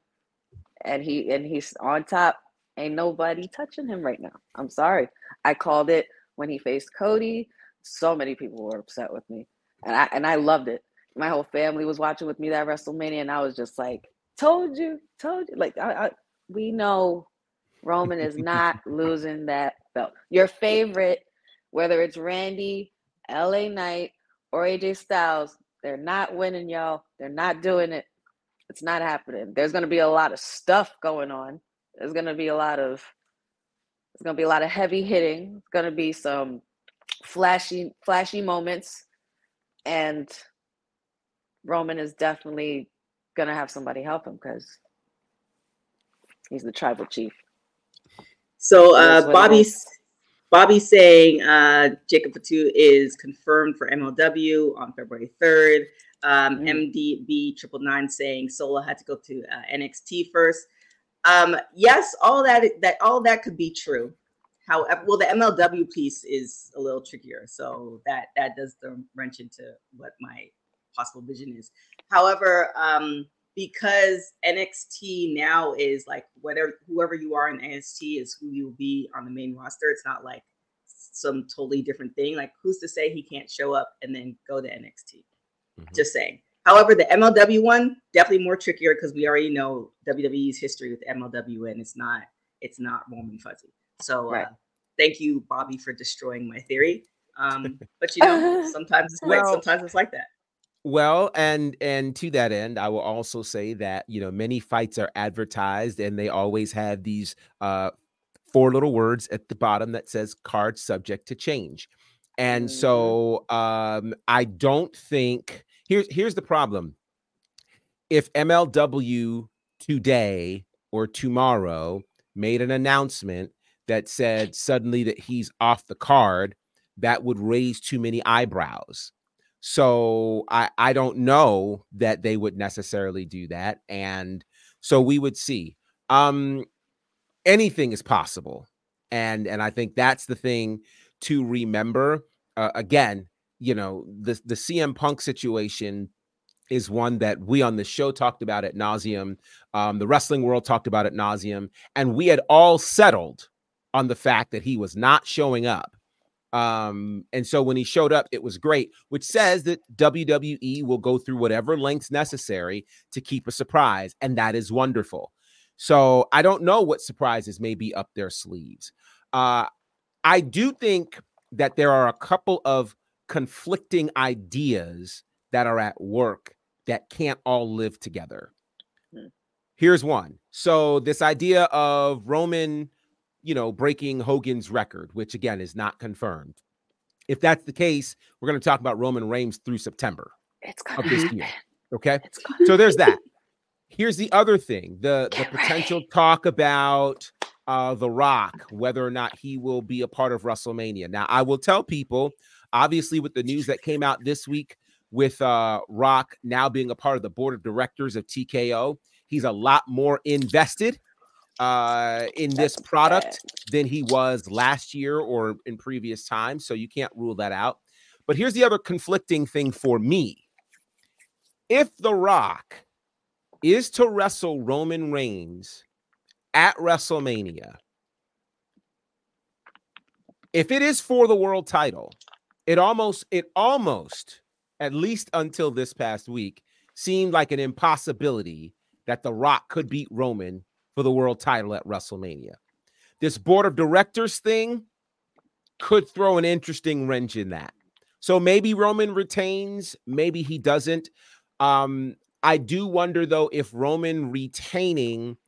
and he and he's on top. Ain't nobody touching him right now. I'm sorry. I called it when he faced Cody. So many people were upset with me, and I and I loved it. My whole family was watching with me that WrestleMania, and I was just like, "Told you, told you." Like I, I we know Roman is not [LAUGHS] losing that belt. Your favorite, whether it's Randy, LA Knight, or AJ Styles, they're not winning, y'all. They're not doing it. It's not happening. There's going to be a lot of stuff going on. There's going to be a lot of there's going to be a lot of heavy hitting. It's going to be some flashy flashy moments and Roman is definitely going to have somebody help him cuz he's the tribal chief.
So uh Bobby's Bobby saying uh, Jacob Fatu is confirmed for MLW on February 3rd. Um, mm. MDB triple nine saying Solo had to go to uh, NXT first. Um, yes, all that that all that could be true. However, well, the MLW piece is a little trickier, so that that does the wrench into what my possible vision is. However, um, because NXT now is like whatever whoever you are in NXT is who you will be on the main roster. It's not like some totally different thing. Like who's to say he can't show up and then go to NXT? Mm-hmm. Just saying. However, the MLW one definitely more trickier because we already know WWE's history with MLW and it's not it's not warm and fuzzy. So right. uh, thank you, Bobby, for destroying my theory. Um, [LAUGHS] but you know, [LAUGHS] sometimes it's well, sometimes it's like that.
Well, and and to that end, I will also say that you know many fights are advertised, and they always have these uh, four little words at the bottom that says "card subject to change," and mm-hmm. so um, I don't think here's here's the problem. If MLW today or tomorrow made an announcement that said suddenly that he's off the card, that would raise too many eyebrows so I I don't know that they would necessarily do that, and so we would see. Um, anything is possible, and and I think that's the thing to remember. Uh, again, you know the the CM Punk situation is one that we on the show talked about at nauseum. Um, the wrestling world talked about at nauseum, and we had all settled on the fact that he was not showing up um, and so when he showed up, it was great, which says that WWE will go through whatever lengths necessary to keep a surprise, and that is wonderful. So I don't know what surprises may be up their sleeves. Uh, I do think that there are a couple of conflicting ideas that are at work that can't all live together. Hmm. Here's one. So this idea of Roman you know, breaking Hogan's record, which again is not confirmed. If that's the case, we're going to talk about Roman Reigns through September
it's of this happen. year.
Okay. So there's that. Here's the other thing the, [LAUGHS] the potential ready. talk about uh, The Rock, whether or not he will be a part of WrestleMania. Now, I will tell people, obviously, with the news that came out this week with uh, Rock now being a part of the board of directors of TKO, he's a lot more invested uh, in this product than he was last year or in previous times. So you can't rule that out. But here's the other conflicting thing for me. If The Rock is to wrestle Roman Reigns at WrestleMania, if it is for the world title, it almost, it almost, at least until this past week, seemed like an impossibility that The Rock could beat Roman for the world title at WrestleMania. This board of directors thing could throw an interesting wrench in that. So maybe Roman retains, maybe he doesn't. Um, I do wonder though if Roman retaining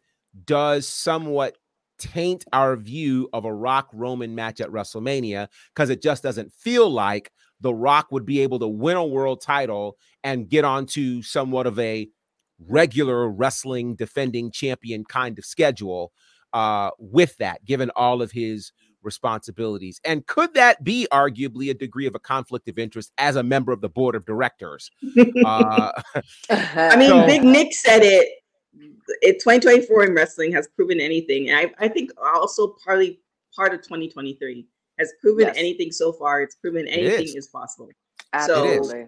does somewhat taint our view of a Rock Roman match at WrestleMania because it just doesn't feel like The Rock would be able to win a world title and get onto somewhat of a regular wrestling defending champion kind of schedule uh, with that, given all of his responsibilities. And could that be arguably a degree of a conflict of interest as a member of the board of directors? uh, [LAUGHS]
I mean, so, Big Nick said it. It 2024 in wrestling has proven anything, and I, I think also partly part of 2023 has proven
Yes.
anything so far. It's proven anything
is.
is possible.
Absolutely.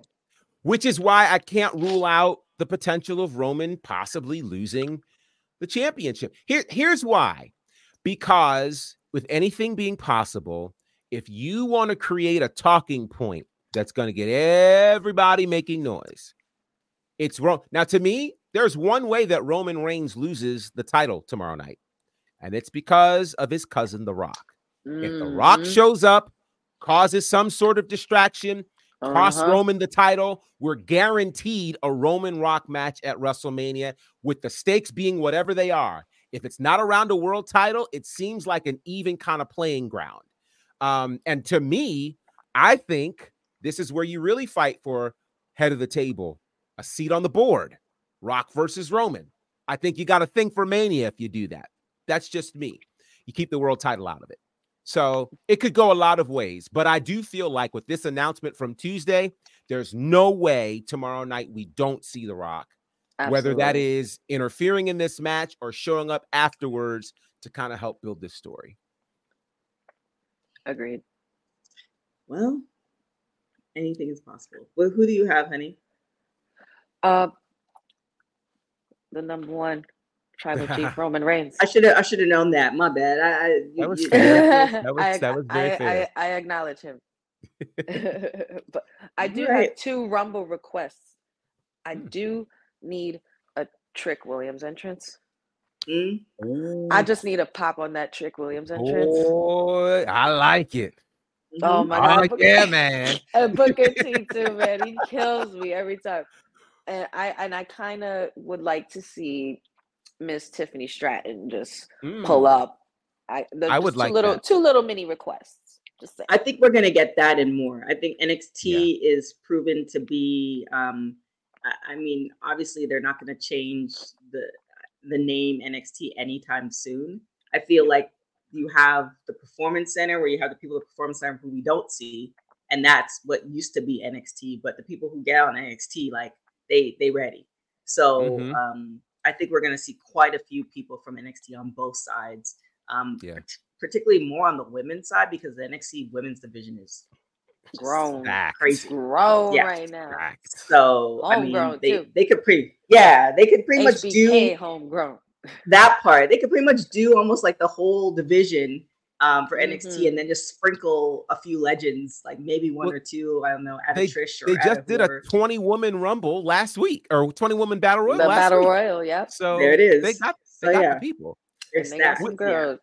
Which is why I can't rule out the potential of Roman possibly losing the championship. Here, here's why. Because with anything being possible, if you want to create a talking point that's going to get everybody making noise, it's wrong. Now, to me, there's one way that Roman Reigns loses the title tomorrow night, and it's because of his cousin, The Rock. If The Rock
Mhm.
shows up, causes some sort of distraction, cost
Uh-huh.
Roman the title. We're guaranteed a Roman Rock match at WrestleMania with the stakes being whatever they are. If it's not around a world title, it seems like an even kind of playing ground. Um, and to me, I think this is where you really fight for head of the table, a seat on the board, Rock versus Roman. I think you got to think for Mania if you do that. That's just me. You keep the world title out of it. So it could go a lot of ways, but I do feel like with this announcement from Tuesday, there's no way tomorrow night we don't see The Rock, whether that is interfering in this match or showing up afterwards to kind of help build this story.
agreed.
Well, anything is possible. Well, who do you have, honey?
Uh, the number one tribal chief, [LAUGHS] Roman Reigns.
I should have I should have known that. My bad. I, I you- [LAUGHS]
That was fair. That was-
I,
that was very
I,
fair.
I, I acknowledge him. [LAUGHS] but I do
Right.
have two Rumble requests. I
Hmm.
do need a Trick Williams entrance.
Mm,
I just need a pop on that Trick Williams entrance.
Boy, I like it.
Oh
mhm.
my god, Booker-
yeah, man.
and Booker T too, man. He kills me every time. And I and I kind of would like to see Miss Tiffany Stratton just pull
Mm.
up. I the,
I
just
would
two
like
little
that.
two little mini requests. Just saying.
I think we're gonna get that and more. I think NXT is proven to be. Um, I, I mean, obviously they're not gonna change the the name NXT anytime soon. I feel like you have the performance center where you have the people at the performance center who we don't see, and that's what used to be NXT. But the people who get on NXT, like they they ready. So
Mhm.
um, I think we're gonna see quite a few people from NXT on both sides. Um,
Yeah.
particularly more on the women's side because the NXT women's division is
Grown.
Fact.
crazy.
Grown
Yeah.
right now.
Fact.
So I mean,
Homegrown,
they,
too.
they could pretty yeah they could pretty much do
homegrown. [LAUGHS]
that part. They could pretty much do almost like the whole division um, for NXT
Mhm.
and then just sprinkle a few legends, like maybe one
Well,
or two. I don't know, add
They,
Trish or
they just did a 20 woman rumble last week or 20 woman battle royal
The
last
battle
week.
royal, yeah.
So
There it is.
They got, they
So,
got
yeah.
the people.
They're
And they got some
yeah.
girls.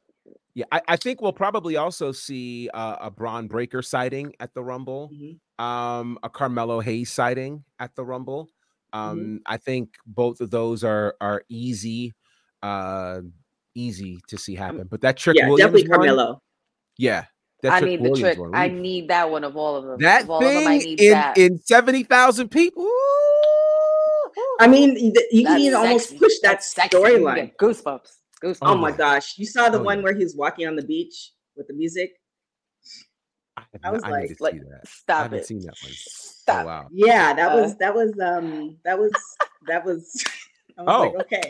Yeah, I, I think we'll probably also see uh, a Bron Breakker sighting at the Rumble,
Mhm.
um, a Carmelo Hayes sighting at the Rumble.
Mm-hmm.
Um, I think both of those are are easy, uh, easy to see happen. But that Trick
Yeah,
Williams
definitely
one,
Carmelo.
yeah, that
I
Trick
need the trick.
one,
I need that one of all of them.
that
of all of them, I
thing
need
in
that.
in seventy thousand people.
I mean, you you can
That's
even almost
sexy.
push that
That's sexy. You
storyline.
Goosebumps. Goosebumps.
Oh
Oh,
my gosh, you saw the
Oh,
one
yeah.
where he's walking on the beach with the music.
I,
I was
I
like-
to
Like,
see that. I
stop
haven't
it.
seen that one.
Stop.
Oh wow.
Yeah, that
Uh,
was that was um that was that was. [LAUGHS] I was like,
Oh.
okay,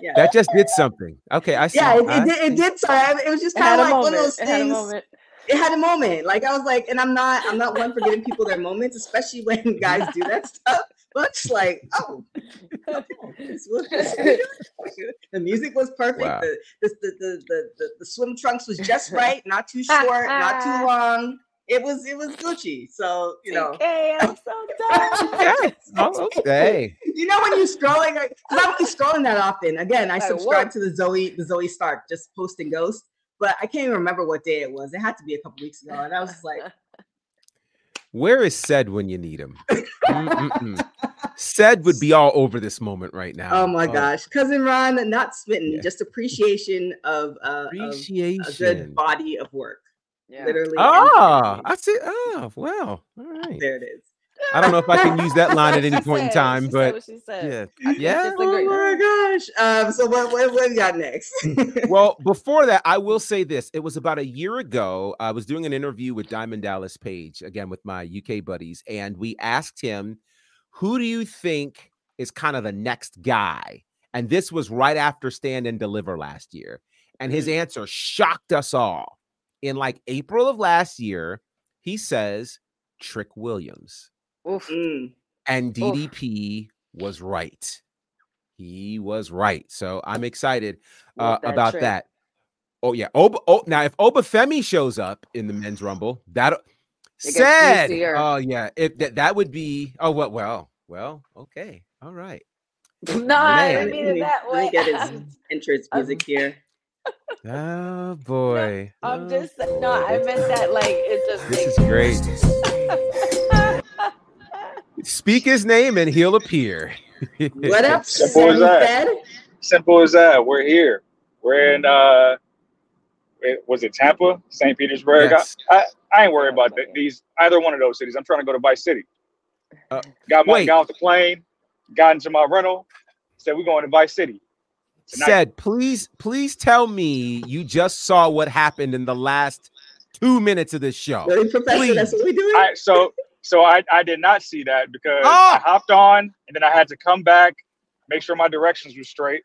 yeah.
That just did something. Okay, I see.
yeah, it, it, did, it did. Sorry, it was just kind of like one of
moment.
those
It had
things. It had a moment. Like I was like, and I'm not, I'm not one for giving people their moments, especially when [LAUGHS] guys do that stuff. But it's like, oh, [LAUGHS] the music was perfect.
Wow.
The, the, the, the, the, the, the swim trunks was just right, not too short, not too [LAUGHS] long. It was, it was Gucci. So you know,
TK, I'm so done. [LAUGHS]
Okay. Oh, [LAUGHS] okay.
you know when you're scrolling, because I don't be scrolling that often. Again, I
Like
subscribe
what?
to the Zoey, the Zoey Stark, just posting Ghost. But I can't even remember what day it was. It had to be a couple weeks ago, and I was just like, [LAUGHS]
Where is said when you need him? Said would be all over this moment right now.
Oh my gosh, cousin Ron, not smitten,
Yeah.
just appreciation of, uh, of a
Appreciation.
good body of work.
Yeah.
Literally. and
Ah. I see. Oh, wow. All right.
there it is.
I don't know if I can use that line at any point in time,
she said
but
what she said.
yeah.
I
Yeah.
Oh my gosh. Um, so what what, what we got next? [LAUGHS]
well, before that, I will say this. It was about a year ago. I was doing an interview with Diamond Dallas Page, again with my UK buddies, and we asked him, Who do you think is kind of the next guy? And this was right after Stand and Deliver last year. And his answer shocked us all. In like April of last year, he says Trick Williams.
Oof.
Mm.
And
Oof.
DDP was right. He was right. So I'm excited uh,
that
about
trick.
that. Oh yeah. Oba, oh, now if Oba Femi shows up in the men's rumble, that said.
juicier.
Oh yeah. If that that would be. Oh well. Well. Well. Okay. All right. [LAUGHS]
No,
Man.
didn't mean it that
Let me get his [LAUGHS] entrance
Um,
music here.
Oh [LAUGHS] boy.
I'm
Oh,
just no, I meant that like it just
This
makes
is great. Speak [LAUGHS] his name and he'll appear.
What up, [LAUGHS]
Simple as that.
said?
Simple as that. We're here. We're in. uh Was it Tampa, St. Petersburg?
Yes.
I, I ain't worried about th- these either one of those cities. I'm trying to go to Vice City.
Uh,
got my
wait.
got off the plane, got into my rental, said we're going to Vice City. Tonight.
Said, please, please tell me you just saw what happened in the last two minutes of this show.
Really, Professor? That's what we're doing?
I so so I, I did not see that because
Oh!
I hopped on and then I had to come back, make sure my directions were straight.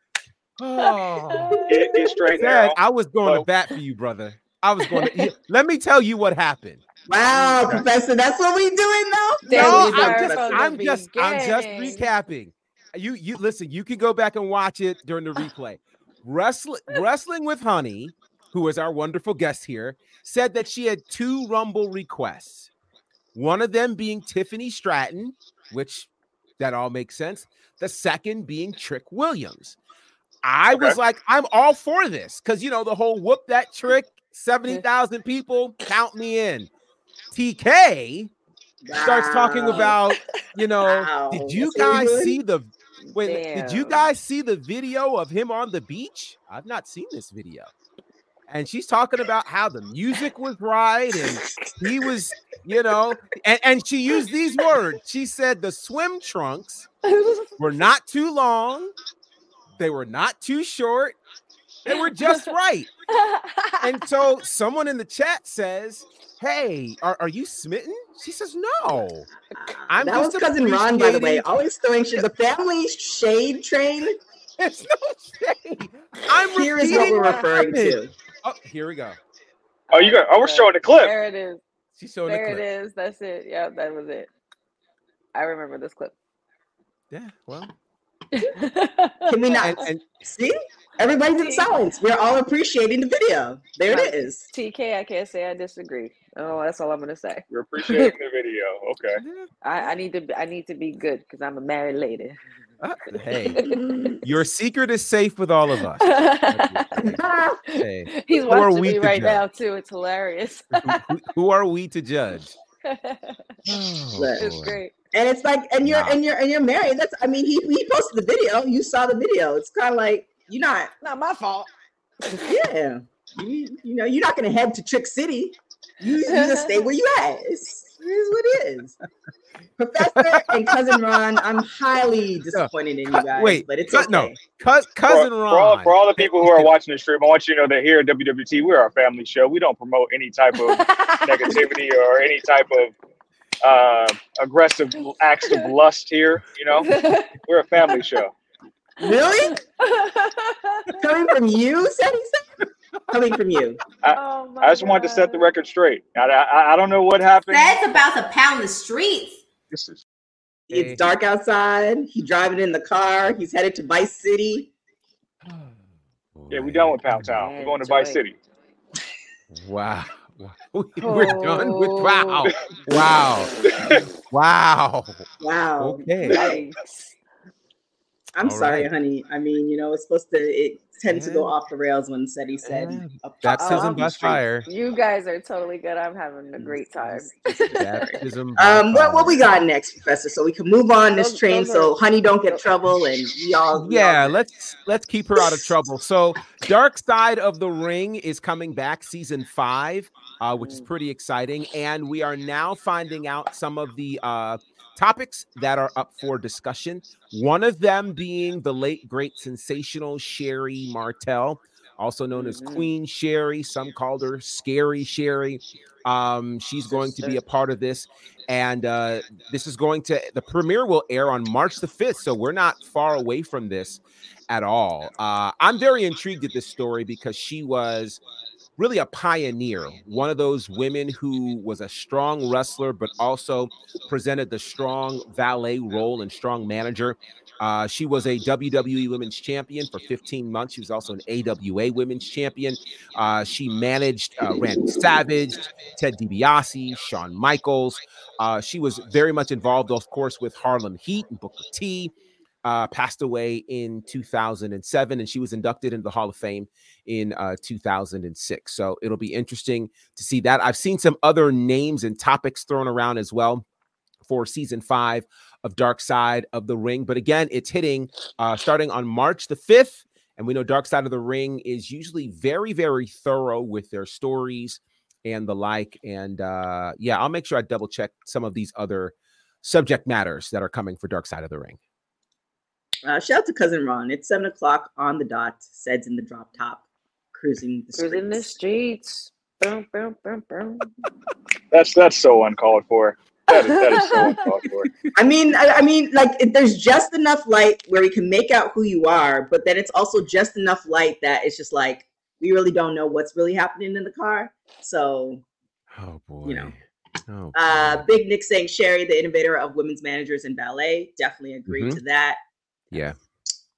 Oh.
Get, get straight
Said,
now.
I was going to bat for you, brother. I was going to. Let me tell you what happened.
wow, Professor, that's what we're doing though.
There
no, I'm just, I'm just, I'm just recapping. You, you listen. You can go back and watch it during the replay. Wrestling, wrestling with Honey, who is our wonderful guest here, said that she had two Rumble requests. One of them being Tiffany Stratton, which that all makes sense. The second being Trick Williams. I was like, I'm all for this because you know the whole whoop that trick, 70,000 people, count me in. TK starts talking about, you know,
Wow.
did you
That's what we're
guys see the wait, did you guys see the video of him on the beach? I've not seen this video. And she's talking about how the music was right and he was, you know, and, and she used these words. She said the swim trunks [LAUGHS] were not too long, they were not too short, they were just right. And [LAUGHS] so someone in the chat says, Hey, are, are you smitten? She says, No. I'm
that was cousin Ron, by the way. Always throwing shit. The family shade train. [LAUGHS]
There's no shade. I'm
Here is what we're referring
happened.
to.
Oh, here we go.
oh, you got. Oh, we're showing the clip.
There it is.
She's showing
There
the
it
clip.
it is. That's it. Yeah, that was it. I remember this clip.
Yeah, well,
Can we [LAUGHS] not
and, and
see? Everybody's in silence. We're all appreciating the video. There it is.
TK, I can't say I disagree. Oh, that's all I'm gonna say.
We're appreciating the video. Okay. [LAUGHS]
I, I need to be, I need to be good because I'm a married lady.
uh, [LAUGHS] hey, your secret is safe with all of us. Hey,
He's
Who are
watching me
to
right
judge?
now too. It's hilarious.
who, who- who are we to judge? Oh,
it's
boy.
great.
And it's like, and you're
Wow.
and you're and you're married. That's I mean, he he posted the video. You saw the video. It's kind of like you're not,
Not my fault. [LAUGHS]
yeah. You, you know, you're not gonna head to Trick City. You, you just stay where you at. It's, it is what it is. Professor and cousin Ron, I'm highly [LAUGHS] disappointed in you guys,
wait,
but it's
cut-
okay.
no. Cous, cousin
for,
Ron.
For all, for all the people who are [LAUGHS] watching the stream, I want you to know that here at WWT, we're a family show. We don't promote any type of negativity or any type of uh, aggressive acts of lust here. You know, we're a family show.
Really? [LAUGHS] Coming from you, said he said? Coming from you.
oh
I just wanted to set the record straight. I, I, I don't know what happened.
That's about to pound the streets.
This is
It's dark outside. He's driving in the car. He's headed to Vice City.
yeah, we're done with Pound Town. We're going to Vice City.
Wow. [LAUGHS] Wow. We're done with wow.
Oh.
Wow. Wow.
Wow.
Okay.
Yikes.
I'm
All
sorry,
right.
honey. I mean, you know, it's supposed to it tend to go off the rails when Seti said
Yeah.
a pop
Baptism by fire.
You guys are totally good. I'm having a great time. [LAUGHS]
Baptism
Um, what what we got next, Professor? So we can move on this train, so honey don't get trouble, and y'all. we
Yeah,
all-
let's let's keep her out of trouble. So, Dark Side of the Ring is coming back, season five, uh, which is
Mm.
pretty exciting, and we are now finding out some of the uh, topics that are up for discussion. One of them being the late great sensational Sherri Martel, also known as
Mhm.
Queen Sherri. Some called her Scary Sherri. Um, she's going to be a part of this, and uh, this is going to the premiere will air on March the fifth, so we're not far away from this at all. Uh, I'm very intrigued at this story because she was really a pioneer, one of those women who was a strong wrestler, but also presented the strong valet role and strong manager. Uh, she was a WWE Women's Champion for 15 months. She was also an AWA Women's Champion. Uh, she managed uh, Randy Savage, Ted DiBiase, Shawn Michaels. Uh, she was very much involved, of course, with Harlem Heat and Booker T uh, passed away in 2007, and she was inducted into the Hall of Fame in uh, 2006. So it'll be interesting to see that. I've seen some other names and topics thrown around as well for season five of Dark Side of the Ring. But again, it's hitting uh, starting on March the 5th. And we know Dark Side of the Ring is usually very, very thorough with their stories and the like. And uh, yeah, I'll make sure I double check some of these other subject matters that are coming for Dark Side of the Ring.
Uh, shout out to cousin Ron. It's seven o'clock on the dot. Sed's in the drop top, cruising the streets.
Cruising the
streets.
streets. Boom, boom, boom, boom.
That's that's so uncalled for. That is, that is so [LAUGHS] uncalled for.
I mean, I, I mean, like it, there's just enough light where you can make out who you are, but then it's also just enough light that it's just like we really don't know what's really happening in the car. So,
Oh boy.
You know.
Oh,
uh. Big Nick saying Sherri, the innovator of women's managers in valet, definitely agreed
Mhm.
to that.
Yeah,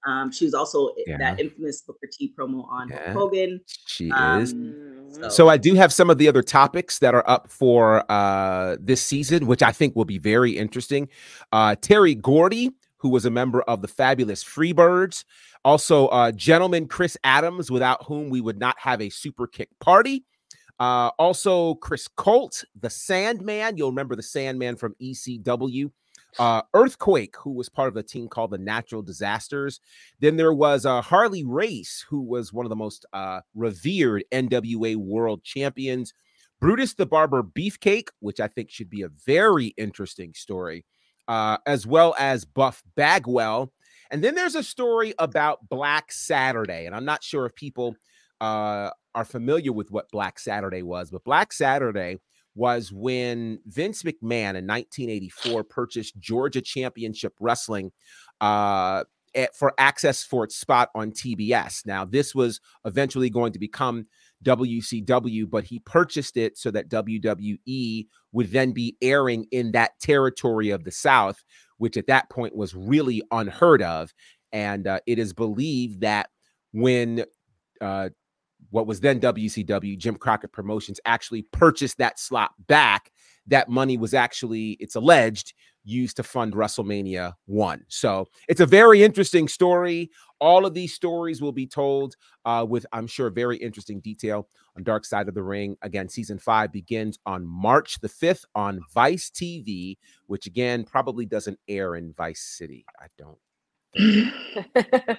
Um, she was also
Yeah.
that infamous Booker T promo on
Yeah.
Hogan.
she is.
Um,
Mm.
So I do have some of the other topics that are up for uh this season, which I think will be very interesting. Uh Terry Gordy, who was a member of the fabulous Freebirds, also uh gentleman Chris Adams, without whom we would not have a super kick party. Uh also Chris Colt, the Sandman. You'll remember the Sandman from ECW. Uh, Earthquake, who was part of a team called the Natural Disasters. Then there was uh, Harley Race, who was one of the most uh, revered NWA world champions. Brutus the Barber Beefcake, which I think should be a very interesting story, uh, as well as Buff Bagwell. And then there's a story about Black Saturday. And I'm not sure if people uh, are familiar with what Black Saturday was, but Black Saturday was when Vince McMahon in 1984 purchased Georgia Championship Wrestling uh, at, for access for its spot on TBS. Now, this was eventually going to become WCW, but he purchased it so that WWE would then be airing in that territory of the South, which at that point was really unheard of. And uh, it is believed that when uh, what was then WCW, Jim Crockett Promotions, actually purchased that slot back. That money was actually, it's alleged, used to fund WrestleMania 1. So it's a very interesting story. All of these stories will be told uh, with, I'm sure, very interesting detail on Dark Side of the Ring. Again, season five begins on March the 5th on Vice TV, which again probably doesn't air in Vice City. I don't. [LAUGHS]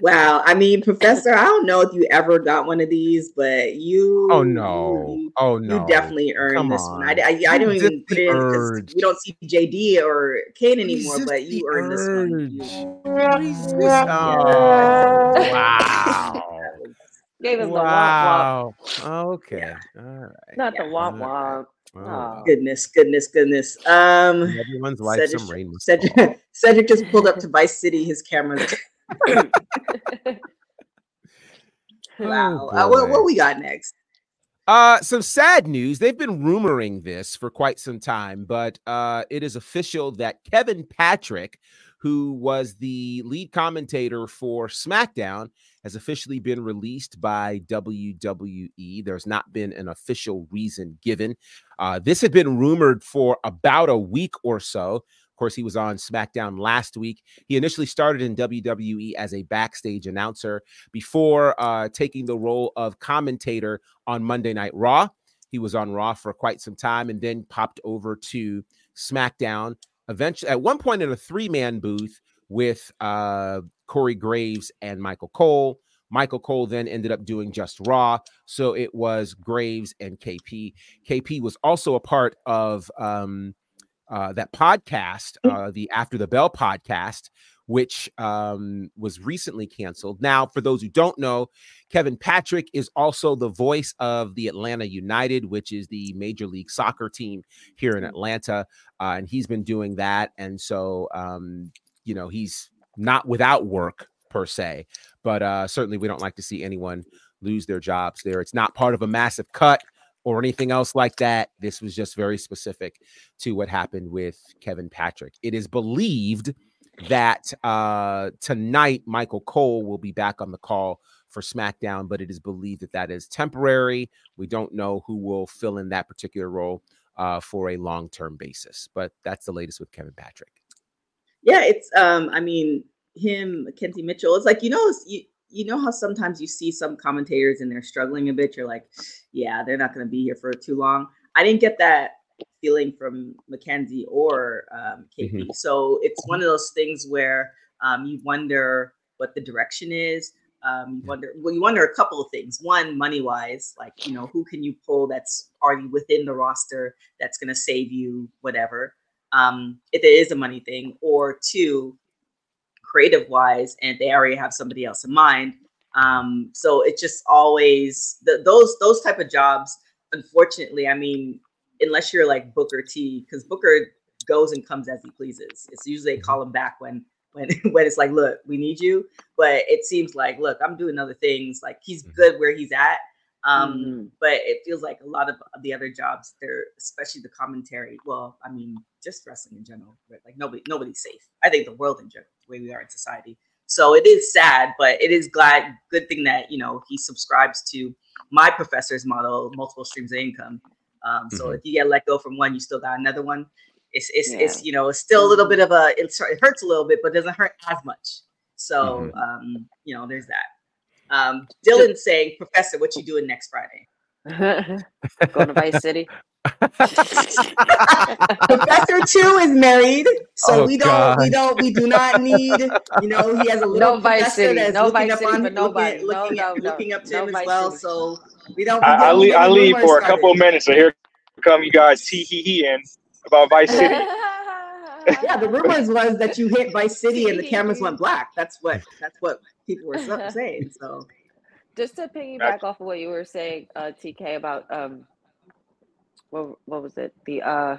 Wow. I mean, Professor, I don't know if you ever got one of these, but you.
Oh no!
You,
Oh no!
you definitely earned
Come
this one. I,
on.
I, I don't even put it in because we don't see JD or Kane anymore,
Resist
but you
the
earned this one.
urge. Resist- Oh, wow! [LAUGHS]
Gave him
wow! Okay, all right.
the womp womp. Not the
Yeah.
womp womp.
Oh,
Goodness, goodness, goodness. Um,
everyone's life
Cedric,
some rain.
Cedric, [LAUGHS] Cedric just pulled up to Vice City. His camera. [LAUGHS] wow.
Oh,
uh, what, what we got next?
Uh, some sad news. They've been rumoring this for quite some time, but uh, it is official that Kevin Patrick, who was the lead commentator for SmackDown, has officially been released by WWE. There's not been an official reason given. Uh, this had been rumored for about a week or so. Of course, he was on SmackDown last week. He initially started in WWE as a backstage announcer before uh, taking the role of commentator on Monday Night Raw. He was on Raw for quite some time and then popped over to SmackDown. Eventually, at one point in a three man booth with uh, Corey Graves and Michael Cole. Michael Cole then ended up doing just Raw. So it was Graves and KP. KP was also a part of um, uh, that podcast, uh, the After the Bell podcast, which um, was recently canceled. Now, for those who don't know, Kevin Patrick is also the voice of the Atlanta United, which is the Major League Soccer team here in Atlanta. Uh, and he's been doing that. And so, um, you know, he's not without work per se, but uh, certainly we don't like to see anyone lose their jobs there. It's not part of a massive cut or anything else like that. This was just very specific to what happened with Kevin Patrick. It is believed that uh, tonight Michael Cole will be back on the call for SmackDown, but it is believed that that is temporary. We don't know who will fill in that particular role uh, for a long term basis, but that's the latest with Kevin Patrick.
Yeah, it's um, I mean, him, Kenzie Mitchell. It's like you know, you you know how sometimes you see some commentators and they're struggling a bit. You're like, yeah, they're not going to be here for too long. I didn't get that feeling from Mackenzie or um, KP. Mm-hmm. So it's one of those things where um, you wonder what the direction is. Um, you wonder well, you wonder a couple of things. One, money wise, like you know, who can you pull that's already within the roster that's going to save you whatever, um, if it is a money thing, or two, creative wise, and they already have somebody else in mind. Um, so it's just always the, those those type of jobs. Unfortunately, I mean, unless you're like Booker T, because Booker goes and comes as he pleases. It's usually they call him back when when [LAUGHS] when it's like, look, we need you. But it seems like, look, I'm doing other things. Like he's mm-hmm. good where he's at. Um, mm-hmm. but it feels like a lot of the other jobs, they're especially the commentary. Well, I mean, just wrestling in general, right? Like nobody, nobody's safe. I think the world in general, the way we are in society. So it is sad, but it is glad, good thing that you know he subscribes to my professor's model, multiple streams of income. Um, so mm-hmm. if you get let go from one, you still got another one. It's it's, yeah. it's you know it's still a little bit of a it, hurts a little bit, but doesn't hurt as much. So mm-hmm. um, you know there's that. Um, Dylan saying, Professor, what you doing next Friday? [LAUGHS]
Going to Vice City. [LAUGHS]
Professor Two is married, so oh, we don't, God. we don't, we do not need. You know, he has a little
no Vice City,
that's
no
looking up
City,
on,
nobody,
looking, looking,
no,
no, looking up to
no
him
as
well.
City.
So we don't.
We I,
don't
I leave, I leave for
started.
a couple of minutes, so here come you guys tee hee hee in about Vice City. [LAUGHS]
yeah, the rumors was that you hit Vice City and the cameras went black. That's what that's what people were [LAUGHS] saying. So
just to piggyback off of what you were saying, uh, TK about um, what what was it? The uh,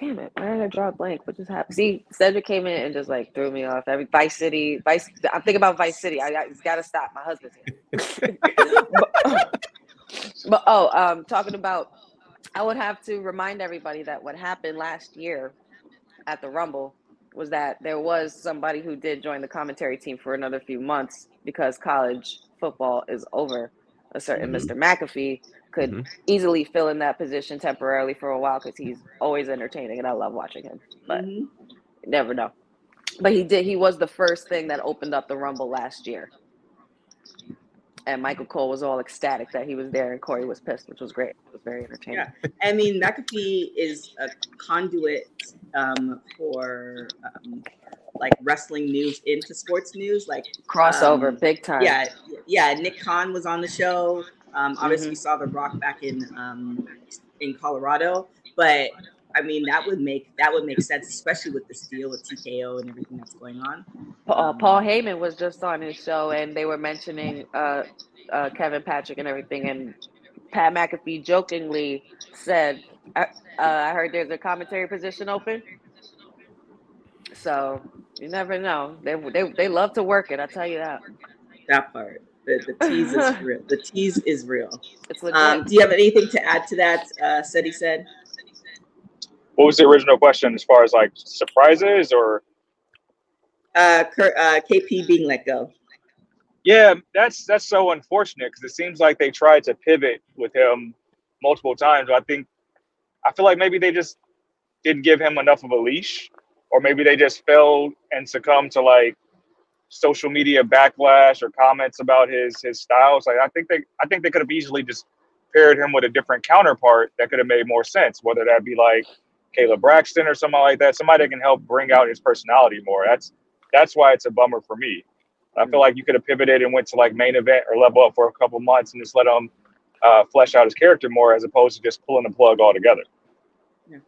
damn it, where did I draw a blank? What just happened? See, Cedric came in and just like threw me off. Every Vice City, Vice. I'm thinking about Vice City. I, I got to stop. My husband's here. but, [LAUGHS] but oh, um, talking about, I would have to remind everybody that what happened last year at the Rumble was that there was somebody who did join the commentary team for another few months because college football is over. A certain mm-hmm. Mr. McAfee could mm-hmm. easily fill in that position temporarily for a while because he's always entertaining and I love watching him. But mm-hmm. never know. But he did. He was the first thing that opened up the Rumble last year. And Michael Cole was all ecstatic that he was there, and Corey was pissed, which was great. It was very entertaining.
Yeah, I mean McAfee is a conduit um, for um, like wrestling news into sports news, like
crossover,
um,
big time.
Yeah, yeah. Nick Khan was on the show. Um, obviously, mm-hmm. we saw The Rock back in um, in Colorado, but I mean that would make that would make sense, especially with this deal with TKO and everything that's going on.
Uh, Paul Heyman was just on his show, and they were mentioning uh, uh, Kevin Patrick and everything, and Pat McAfee jokingly said, "I, uh, I heard there's a commentary position open." So you never know. They they they love to work it. I tell you that.
That part. The, the tease is [LAUGHS] real. The tease is real. Um, do you have anything to add to that? Uh, said said.
What was the original question as far as like surprises or?
Uh, uh, KP being let go.
Yeah, that's that's so unfortunate because it seems like they tried to pivot with him multiple times. I think I feel like maybe they just didn't give him enough of a leash or maybe they just fell and succumbed to like social media backlash or comments about his his styles. Like I think they I think they could have easily just paired him with a different counterpart that could have made more sense, whether that be like Kayla Braxton or somebody like that, somebody that can help bring out his personality more. That's that's why it's a bummer for me. I feel like you could have pivoted and went to like main event or level up for a couple months and just let him uh, flesh out his character more, as opposed to just pulling the plug altogether Yeah.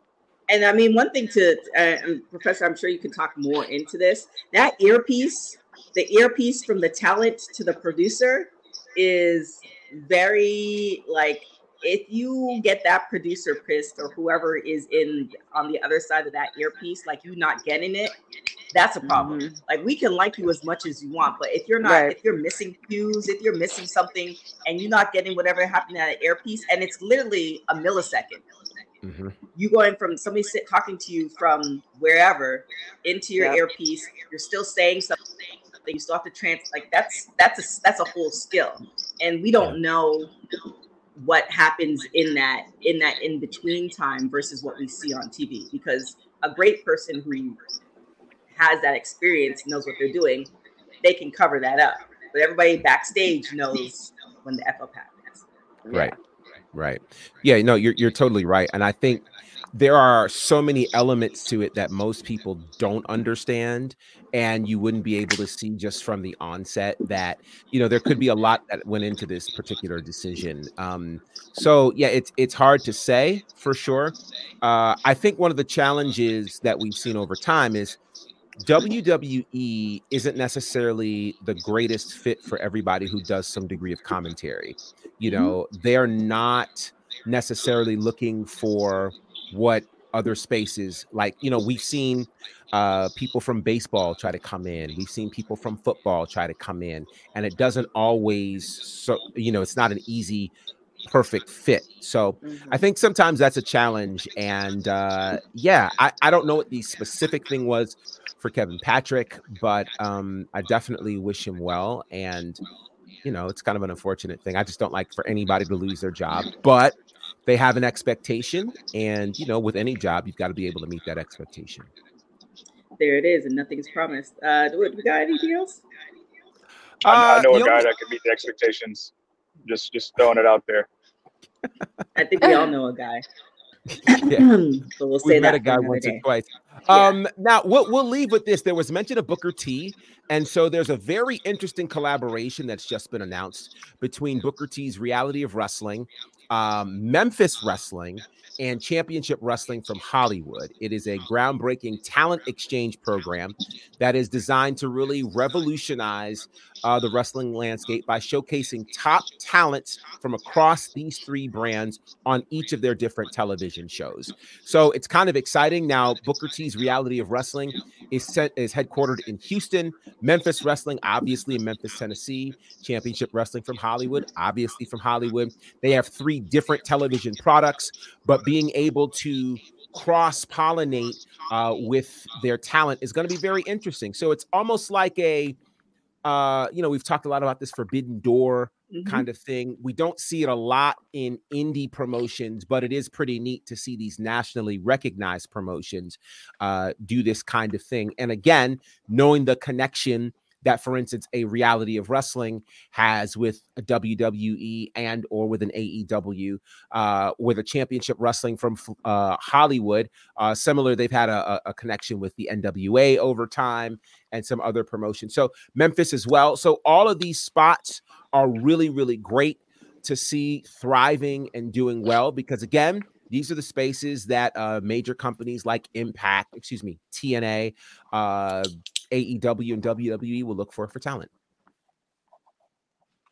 and I mean, one thing to, uh, Professor, I'm sure you can talk more into this. That earpiece, the earpiece from the talent to the producer, is very like if you get that producer pissed or whoever is in on the other side of that earpiece, like you not getting it, That's a problem.
Mhm.
Like we can like you as much as you want, but if you're not,
Right.
if you're missing cues, if you're missing something, and you're not getting whatever happened at an earpiece, and it's literally a millisecond.
Mhm.
You going from somebody sit talking to you from wherever into your
Yep.
earpiece, you're still saying something. You still have to trans like that's that's a that's a whole skill, and we don't know what happens in that in that in between time versus what we see on TV because a great person who has that experience knows what they're doing they can cover that up but everybody backstage knows when the f up happens
Right. Right. Yeah, no, you're you're totally right. And I think there are so many elements to it that most people don't understand and you wouldn't be able to see just from the onset that you know there could be a lot that went into this particular decision. Um so yeah it's it's hard to say for sure. Uh i think one of the challenges that we've seen over time is WWE isn't necessarily the greatest fit for everybody who does some degree of commentary. You know, they're not necessarily looking for what other spaces like, you know, we've seen uh people from baseball try to come in. We've seen people from football try to come in and it doesn't always so you know, it's not an easy perfect fit. So
Mm-hmm.
I think sometimes that's a challenge. And uh, yeah, I, I don't know what the specific thing was for Kevin Patrick, but um, I definitely wish him well. And, you know, it's kind of an unfortunate thing. I just don't like for anybody to lose their job, but they have an expectation. And, you know, with any job, you've got to be able to meet that expectation.
there it is and nothing's promised uh do we, we got anything else
I, I
Uh,
know a guy
only-
that can meet the expectations. Just just throwing it out there. [LAUGHS]
i think we all [LAUGHS] know a guy
Yeah. [CLEARS THROAT]
but we'll say
We've met a guy once or
day.
twice.
Yeah.
Um, now we'll we'll leave with this. There was mention of Booker T, and so there's a very interesting collaboration that's just been announced between Booker T's Reality of Wrestling, um, Memphis Wrestling, and Championship Wrestling from Hollywood. It is a groundbreaking talent exchange program that is designed to really revolutionize uh, the wrestling landscape by showcasing top talents from across these three brands on each of their different television shows. So it's kind of exciting. Now, Booker T's Reality of Wrestling is set, is headquartered in Houston. Memphis Wrestling, obviously in Memphis, Tennessee. Championship Wrestling from Hollywood, obviously from Hollywood. They have three different television products, but being able to cross pollinate uh, with their talent is going to be very interesting. So it's almost like a, uh, you know, we've talked a lot about this Forbidden Door
Mhm.
kind of thing. We don't see it a lot in indie promotions, but it is pretty neat to see these nationally recognized promotions uh, do this kind of thing. And again, knowing the connection that, for instance, a reality of wrestling has with a WWE and or with an AEW, uh, with a championship wrestling from uh, Hollywood. Uh, similar, they've had a, a- connection with the NWA over time and some other promotions. So Memphis as well. So all of these spots are really, really great to see thriving and doing well because again, these are the spaces that uh, major companies like Impact, excuse me, TNA, uh, AEW, and WWE will look for for talent.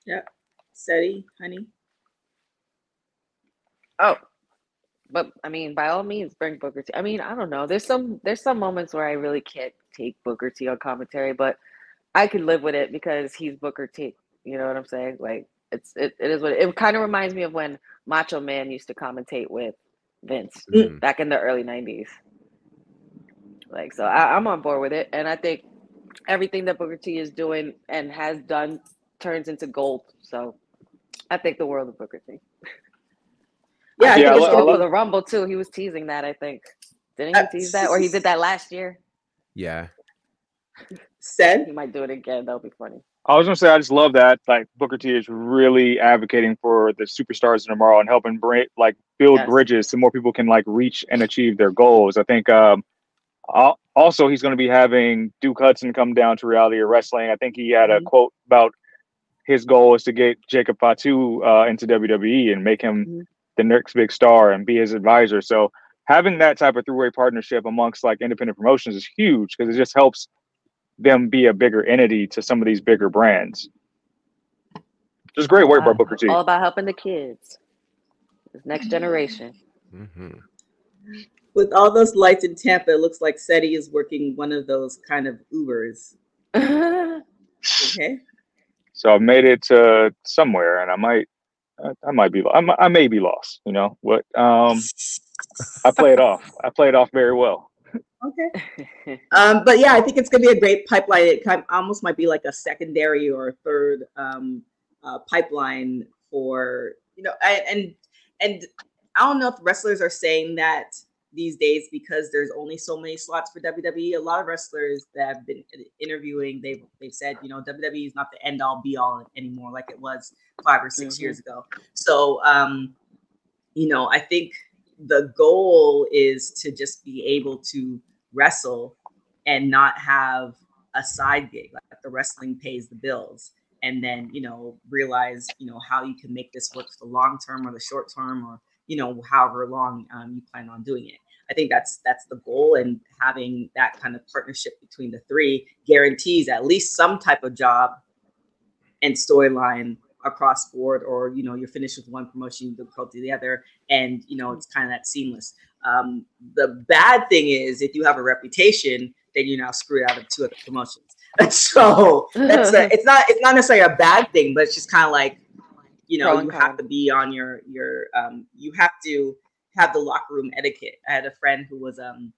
Yep. Steady, honey.
Oh, but I mean, by all means, bring Booker T. I mean, I don't know. There's some there's some moments where I really can't take Booker T on commentary, but I could live with it because he's Booker T. You know what I'm saying? Like it's it, it is what it, kind of reminds me of when Macho Man used to commentate with Vince
Mhm.
back in the early '90s. Like so, I, I'm on board with it, and I think everything that Booker T is doing and has done turns into gold. So I think the world of Booker T.
Yeah, I
Yeah,
think
I
it's
love-
gonna
for
be
the Rumble too. He was teasing that. I think didn't
Uh,
he tease that, or he did that last year?
Yeah.
Said he
might do it again. That'll be funny.
I was gonna say I just love that like Booker T is really advocating for the superstars of tomorrow and helping bring like build
Yes.
bridges so more people can like reach and achieve their goals. I think um al- also he's going to be having Duke Hudson come down to reality of wrestling. I think he had a
Mhm.
quote about his goal is to get Jacob Fatu uh, into WWE and make him
Mhm.
the next big star and be his advisor. So having that type of three-way partnership amongst like independent promotions is huge because it just helps them be a bigger entity to some of these bigger brands. Just great work by Booker T.
All about helping the kids, this next generation.
hmm
With all those lights in Tampa, it looks like Seti is working one of those kind of Ubers. [LAUGHS] Okay.
So I've made it to somewhere, and I might, I, might be, I, I may be lost. You know what? Um, I [LAUGHS] play it off. I play it off very well.
Okay. [LAUGHS] Um, but yeah, I think it's gonna be a great pipeline. It kind almost might be like a secondary or a third um, uh, pipeline for you know, I, and and I don't know if wrestlers are saying that these days because there's only so many slots for WWE. A lot of wrestlers that have been interviewing, they've they've said, you know, WWE is not the end all be all anymore like it was five or 6
Mhm.
years ago. So, um, you know, I think the goal is to just be able to wrestle and not have a side gig like the wrestling pays the bills and then you know realize you know how you can make this work for the long term or the short term or you know however long um, you plan on doing it. I think that's that's the goal and having that kind of partnership between the three guarantees at least some type of job and storyline across board or you know you're finished with one promotion you go to the other and you know it's kind of that seamless. Um, the bad thing is if you have a reputation then you're now screwed out of two other promotions. [LAUGHS] So that's a, [LAUGHS] it's not it's not necessarily a bad thing but it's just kind of like you know
Pro
you have to be on your your um you have to have the locker room etiquette. I had a friend who was um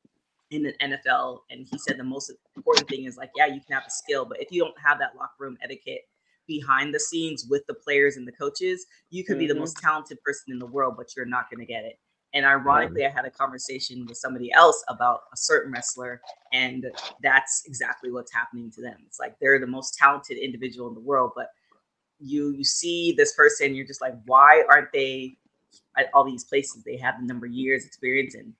in the nfl and he said the most important thing is like yeah you can have the skill but if you don't have that locker room etiquette behind the scenes with the players and the coaches you could be the
Mhm.
most talented person in the world but you're not going to get it. And ironically i had a conversation with somebody else about a certain wrestler and that's exactly what's happening to them. It's like they're the most talented individual in the world but you you see this person you're just like why aren't they at all these places they have the number of years experience and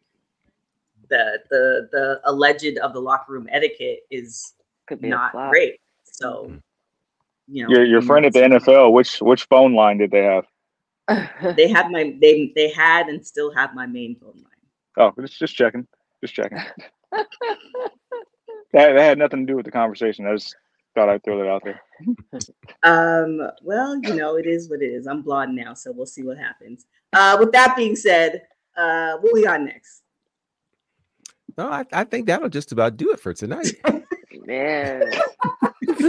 the the the alleged of the locker room etiquette is
Could be a
not great so mm-hmm. you know
Your your friend at the NFL, which which phone line did they have? [LAUGHS]
they had my they they had and still have my main phone line
Oh, just just checking, just checking. that, that had nothing to do with the conversation. I just thought I'd throw that out there. [LAUGHS]
Um, well, you know, it is what it is. I'm blonde now, so we'll see what happens. Uh, with that being said, uh, what we got next?
No, I, I think that'll just about do it for tonight. [LAUGHS]
Man. He [LAUGHS]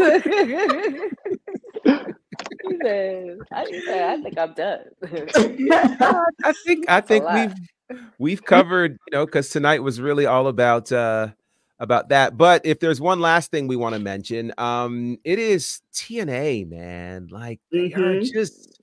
said, I, I think I'm done.
I think I think we've we've covered, you know, because tonight was really all about uh about that. But if there's one last thing we want to mention, um, it is TNA, man. Like they are just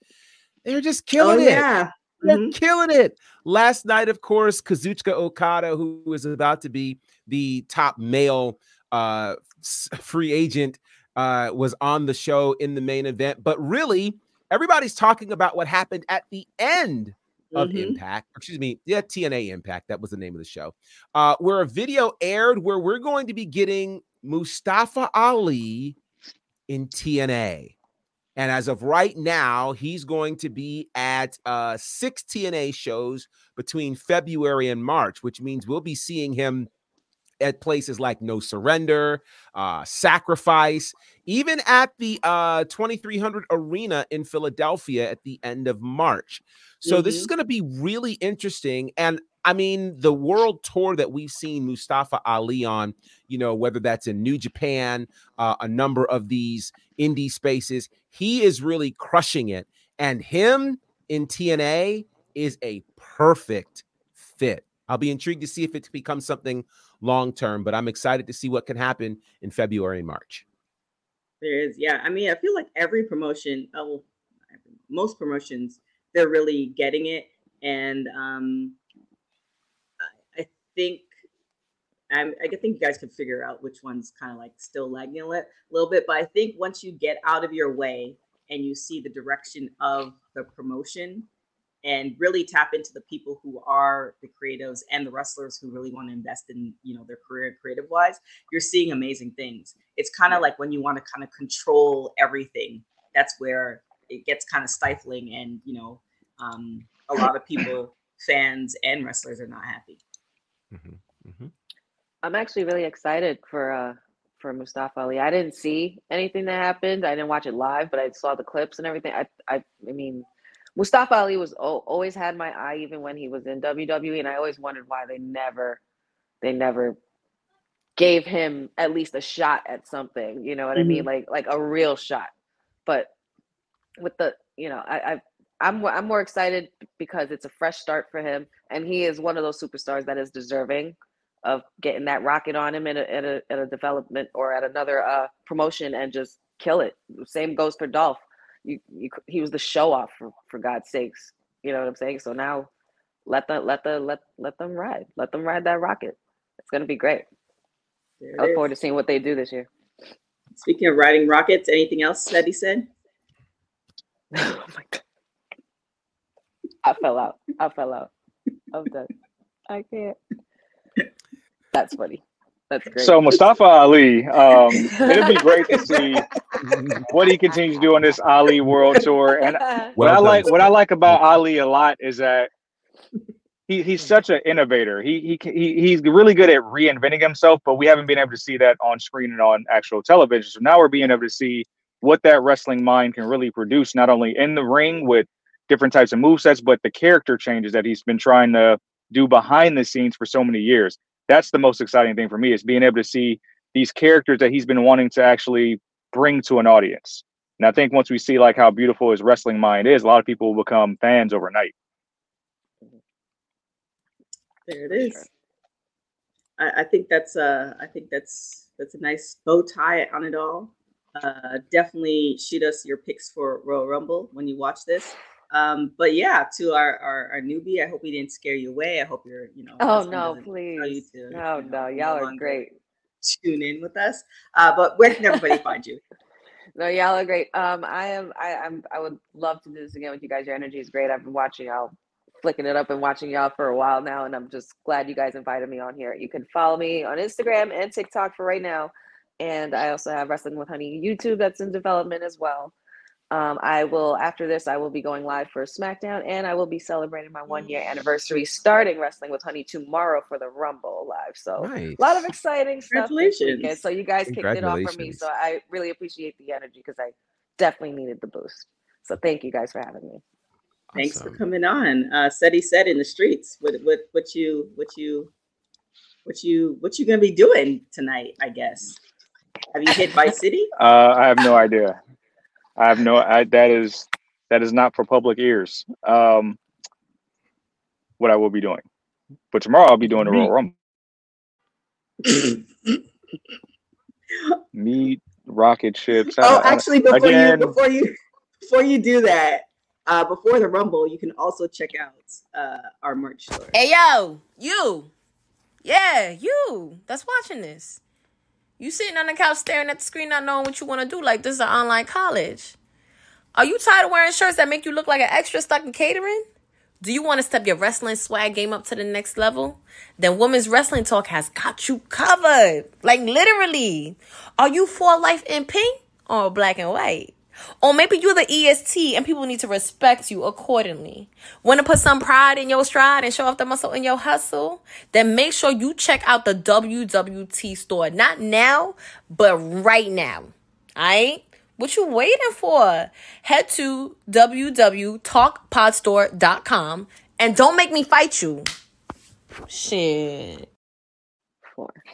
they're just
Oh
killing it.
yeah.
They're
Mhm.
killing it. Last night, of course, Kazuchika Okada, who is about to be the top male uh, [LAUGHS] free agent, uh, was on the show in the main event. But really, everybody's talking about what happened at the end of
Mhm.
Impact. Excuse me, yeah, TNA Impact. That was the name of the show. Uh, where a video aired where we're going to be getting Mustafa Ali in TNA. And as of right now, he's going to be at uh, six TNA shows between February and March, which means we'll be seeing him at places like No Surrender, uh, Sacrifice, even at the uh, 2300 Arena in Philadelphia at the end of March. So this is going to be really interesting. And I mean, the world tour that we've seen Mustafa Ali on, you know, whether that's in New Japan, uh, a number of these indie spaces, he is really crushing it. And him in TNA is a perfect fit. I'll be intrigued to see if it becomes something long term, but I'm excited to see what can happen in February and March.
There is, yeah. I mean, I feel like every promotion, oh, most promotions, they're really getting it, and um, I, I think I'm, I think you guys can figure out which one's kind of like still lagging a li- little bit. But I think once you get out of your way and you see the direction of the promotion, and really tap into the people who are the creatives and the wrestlers who really want to invest in you know their career creative wise you're seeing amazing things it's kind of like when you want to kind of control everything that's where it gets kind of stifling and you know um, a lot of people fans and wrestlers are not happy
I'm actually really excited for uh for Mustafa Ali. I didn't see anything that happened. I didn't watch it live, but I saw the clips and everything. I I I mean, Mustafa Ali was always had my eye, even when he was in WWE, and I always wondered why they never, they never gave him at least a shot at something. You know what mm-hmm. I mean? Mm-hmm. Like like a real shot. But with the, you know, I, I I'm I'm more excited because it's a fresh start for him, and he is one of those superstars that is deserving of getting that rocket on him at a, at a, at a development or at another uh, promotion and just kill it. Same goes for Dolph. You, you, he was the show off for, for God's sakes. You know what I'm saying? So now let the let the let let them ride. Let them ride that rocket. It's gonna be great. I look forward to seeing what they do this year.
Speaking of riding rockets, anything else that he said? [LAUGHS]
oh my god. I fell out. I fell out. I'm done. I can't. That's funny. That's great.
So Mustafa Ali, um, it'd be great to [LAUGHS] see [LAUGHS] what he continues to do on this Ali World Tour. And well [LAUGHS] what I like, what I like about Ali a lot is that he, he's such an innovator. He, he he he's really good at reinventing himself, but we haven't been able to see that on screen and on actual television. So now we're being able to see what that wrestling mind can really produce, not only in the ring with different types of move sets, but the character changes that he's been trying to do behind the scenes for so many years. That's the most exciting thing for me is being able to see these characters that he's been wanting to actually bring to an audience. And I think once we see like how beautiful his wrestling mind is, a lot of people will become fans overnight.
There it is. I, I think that's uh I think that's that's a nice bow tie on it all. Uh, definitely shoot us your picks for Royal Rumble when you watch this. Um, but yeah, to our, our, our newbie, I hope we didn't scare you away. I hope you're, you know.
Oh no, please. To, no, you know, no, y'all are great.
Tune in with us. Uh, but where can everybody [LAUGHS] find you?
No, y'all are great. Um, I am. I, I'm. I would love to do this again with you guys. Your energy is great. I've been watching y'all, flicking it up and watching y'all for a while now, and I'm just glad you guys invited me on here. You can follow me on Instagram and TikTok for right now, and I also have Wrestling with Honey YouTube that's in development as well. Um, I will, after this, I will be going live for SmackDown and I will be celebrating my one year anniversary starting Wrestling with Honey tomorrow for the Rumble live. So, nice. a lot of exciting stuff. Congratulations. So, you guys kicked it off for me. So, I really appreciate the energy because I definitely needed the boost. So, thank you guys for having me.
Thanks for coming on. Uh, Seti said in the streets, what, what, what you, what you, what you, what you gonna be doing tonight? I guess. Have you hit Vice City?
Uh, I have no idea. I have no. I, that is that is not for public ears. Um, what I will be doing, but tomorrow I'll be doing the Royal Rumble. [LAUGHS] Meat, rocket ships.
Oh, I, actually, before again, you before you before you do that, uh, before the Rumble, you can also check out uh, our merch store.
Hey yo, you, yeah, you that's watching this. You sitting on the couch staring at the screen, not knowing what you want to do. Like this is an online college. Are you tired of wearing shirts that make you look like an extra stuck in catering? Do you want to step your wrestling swag game up to the next level? Then Women's Wrestling Talk has got you covered. Like literally. Are you for life in pink or black and white? Or maybe you're the EST and people need to respect you accordingly. Want to put some pride in your stride and show off the muscle in your hustle? Then make sure you check out the WWT store. Not now, but right now. Alright? What you waiting for? Head to www.talkpodstore.com and don't make me fight you. Shit.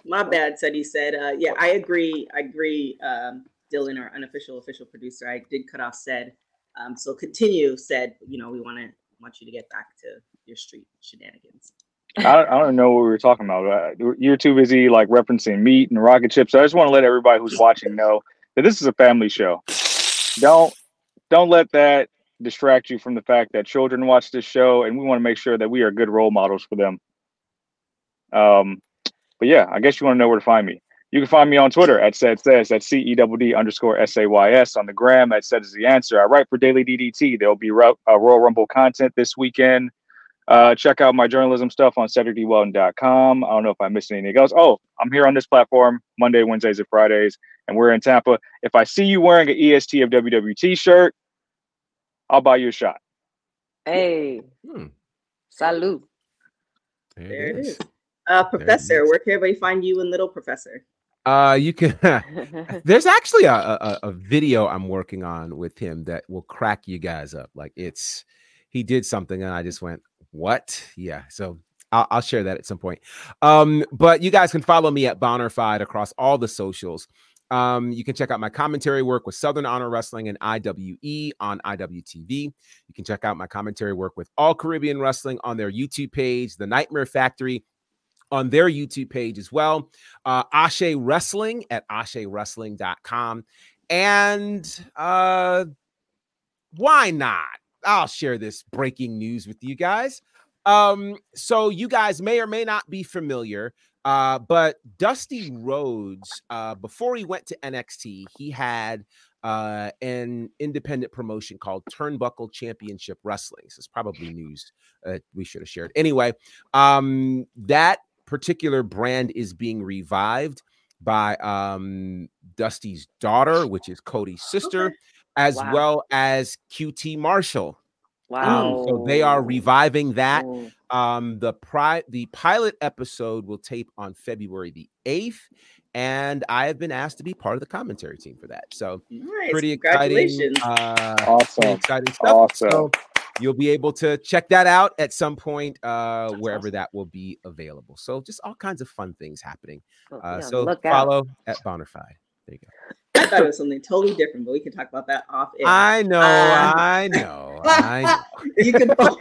My bad, he said. Uh, yeah, I agree. I agree. Um, Dylan, our unofficial official producer, I did cut off Ced. Um, so continue Ced. You know, we want to want you to get back to your street shenanigans.
I don't, I don't know what we were talking about. Uh, you're too busy like referencing meat and rocket chips. So I just want to let everybody who's watching know that this is a family show. Don't don't let that distract you from the fact that children watch this show, and we want to make sure that we are good role models for them. Um, but yeah, I guess you want to know where to find me. You can find me on Twitter at Ced says at C E W D underscore S A Y S on the gram at Ced is the answer. I write for Daily DDT. There'll be uh, Royal Rumble content this weekend. Uh, check out my journalism stuff on CedricDWeldon.com. I don't know if I missed anything else. Oh, I'm here on this platform Monday, Wednesdays, and Fridays, and we're in Tampa. If I see you wearing an EST of WWT shirt, I'll buy you a shot.
Hey, hmm. salute.
There, there it is. is. Uh, professor, where can everybody find you and Little Professor?
Uh, you can. [LAUGHS] [LAUGHS] there's actually a, a, a video I'm working on with him that will crack you guys up. Like it's he did something, and I just went, "What?" Yeah. So I'll, I'll, share that at some point. Um, but you guys can follow me at Bonnerfied across all the socials. Um, you can check out my commentary work with Southern Honor Wrestling and IWE on IWTV. You can check out my commentary work with All Caribbean Wrestling on their YouTube page, The Nightmare Factory on their YouTube page as well. Uh, Ashe Wrestling at AsheWrestling.com. And uh, why not? I'll share this breaking news with you guys. Um, so you guys may or may not be familiar, uh, but Dusty Rhodes, uh, before he went to NXT, he had uh, an independent promotion called Turnbuckle Championship Wrestling. So it's probably news uh, we should have shared. Anyway, um, that particular brand is being revived by um, Dusty's daughter, which is Cody's sister, okay. as wow. well as QT Marshall.
Wow.
Um, so they are reviving that. Um, the pri- the pilot episode will tape on February the 8th. And I have been asked to be part of the commentary team for that. So
nice.
pretty exciting.
Uh, awesome. Pretty
exciting stuff.
Awesome.
So you'll be able to check that out at some point, uh, wherever awesome. that will be available. So just all kinds of fun things happening. Uh, yeah, so follow out. at Bonnerfied. There you go.
I thought it was something totally different, but we can talk about that off air.
I know, um, I know, I know. [LAUGHS]
you can follow,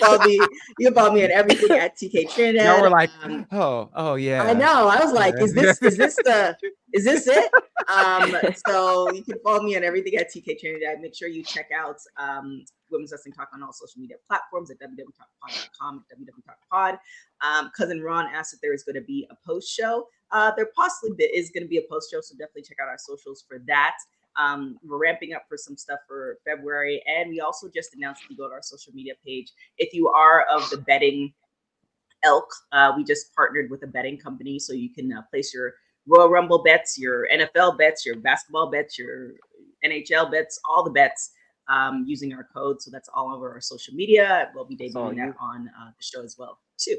follow, me. You can follow me at everything at TK Trinidad.
Y'all were like, um, oh, oh yeah.
I know. I was like, is this is this the [LAUGHS] is this it? Um, so you can follow me on everything at TK Trinidad. Make sure you check out um, Women's Wrestling Talk on all social media platforms at www.talkpod.com, www.talkpod. Um, Cousin Ron asked if there is going to be a post show. Uh, there possibly is going to be a post show, so definitely check out our socials for that. Um, we're ramping up for some stuff for February, and we also just announced if you go to our social media page, if you are of the betting elk, uh, we just partnered with a betting company, so you can uh, place your Royal Rumble bets, your NFL bets, your basketball bets, your NHL bets, all the bets um, using our code. So that's all over our social media. We'll be debuting that on uh, the show as well too.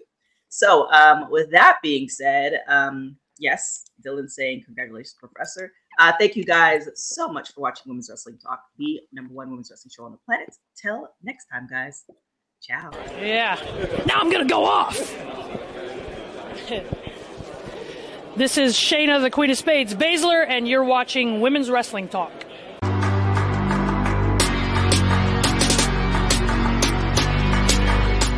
So um, with that being said, um, yes, Dylan saying congratulations, Professor. Uh, thank you guys so much for watching Women's Wrestling Talk, the number one women's wrestling show on the planet. Till next time, guys. Ciao.
Yeah. Now I'm gonna go off. [LAUGHS] this is Shayna, the Queen of Spades Baszler, and you're watching Women's Wrestling Talk.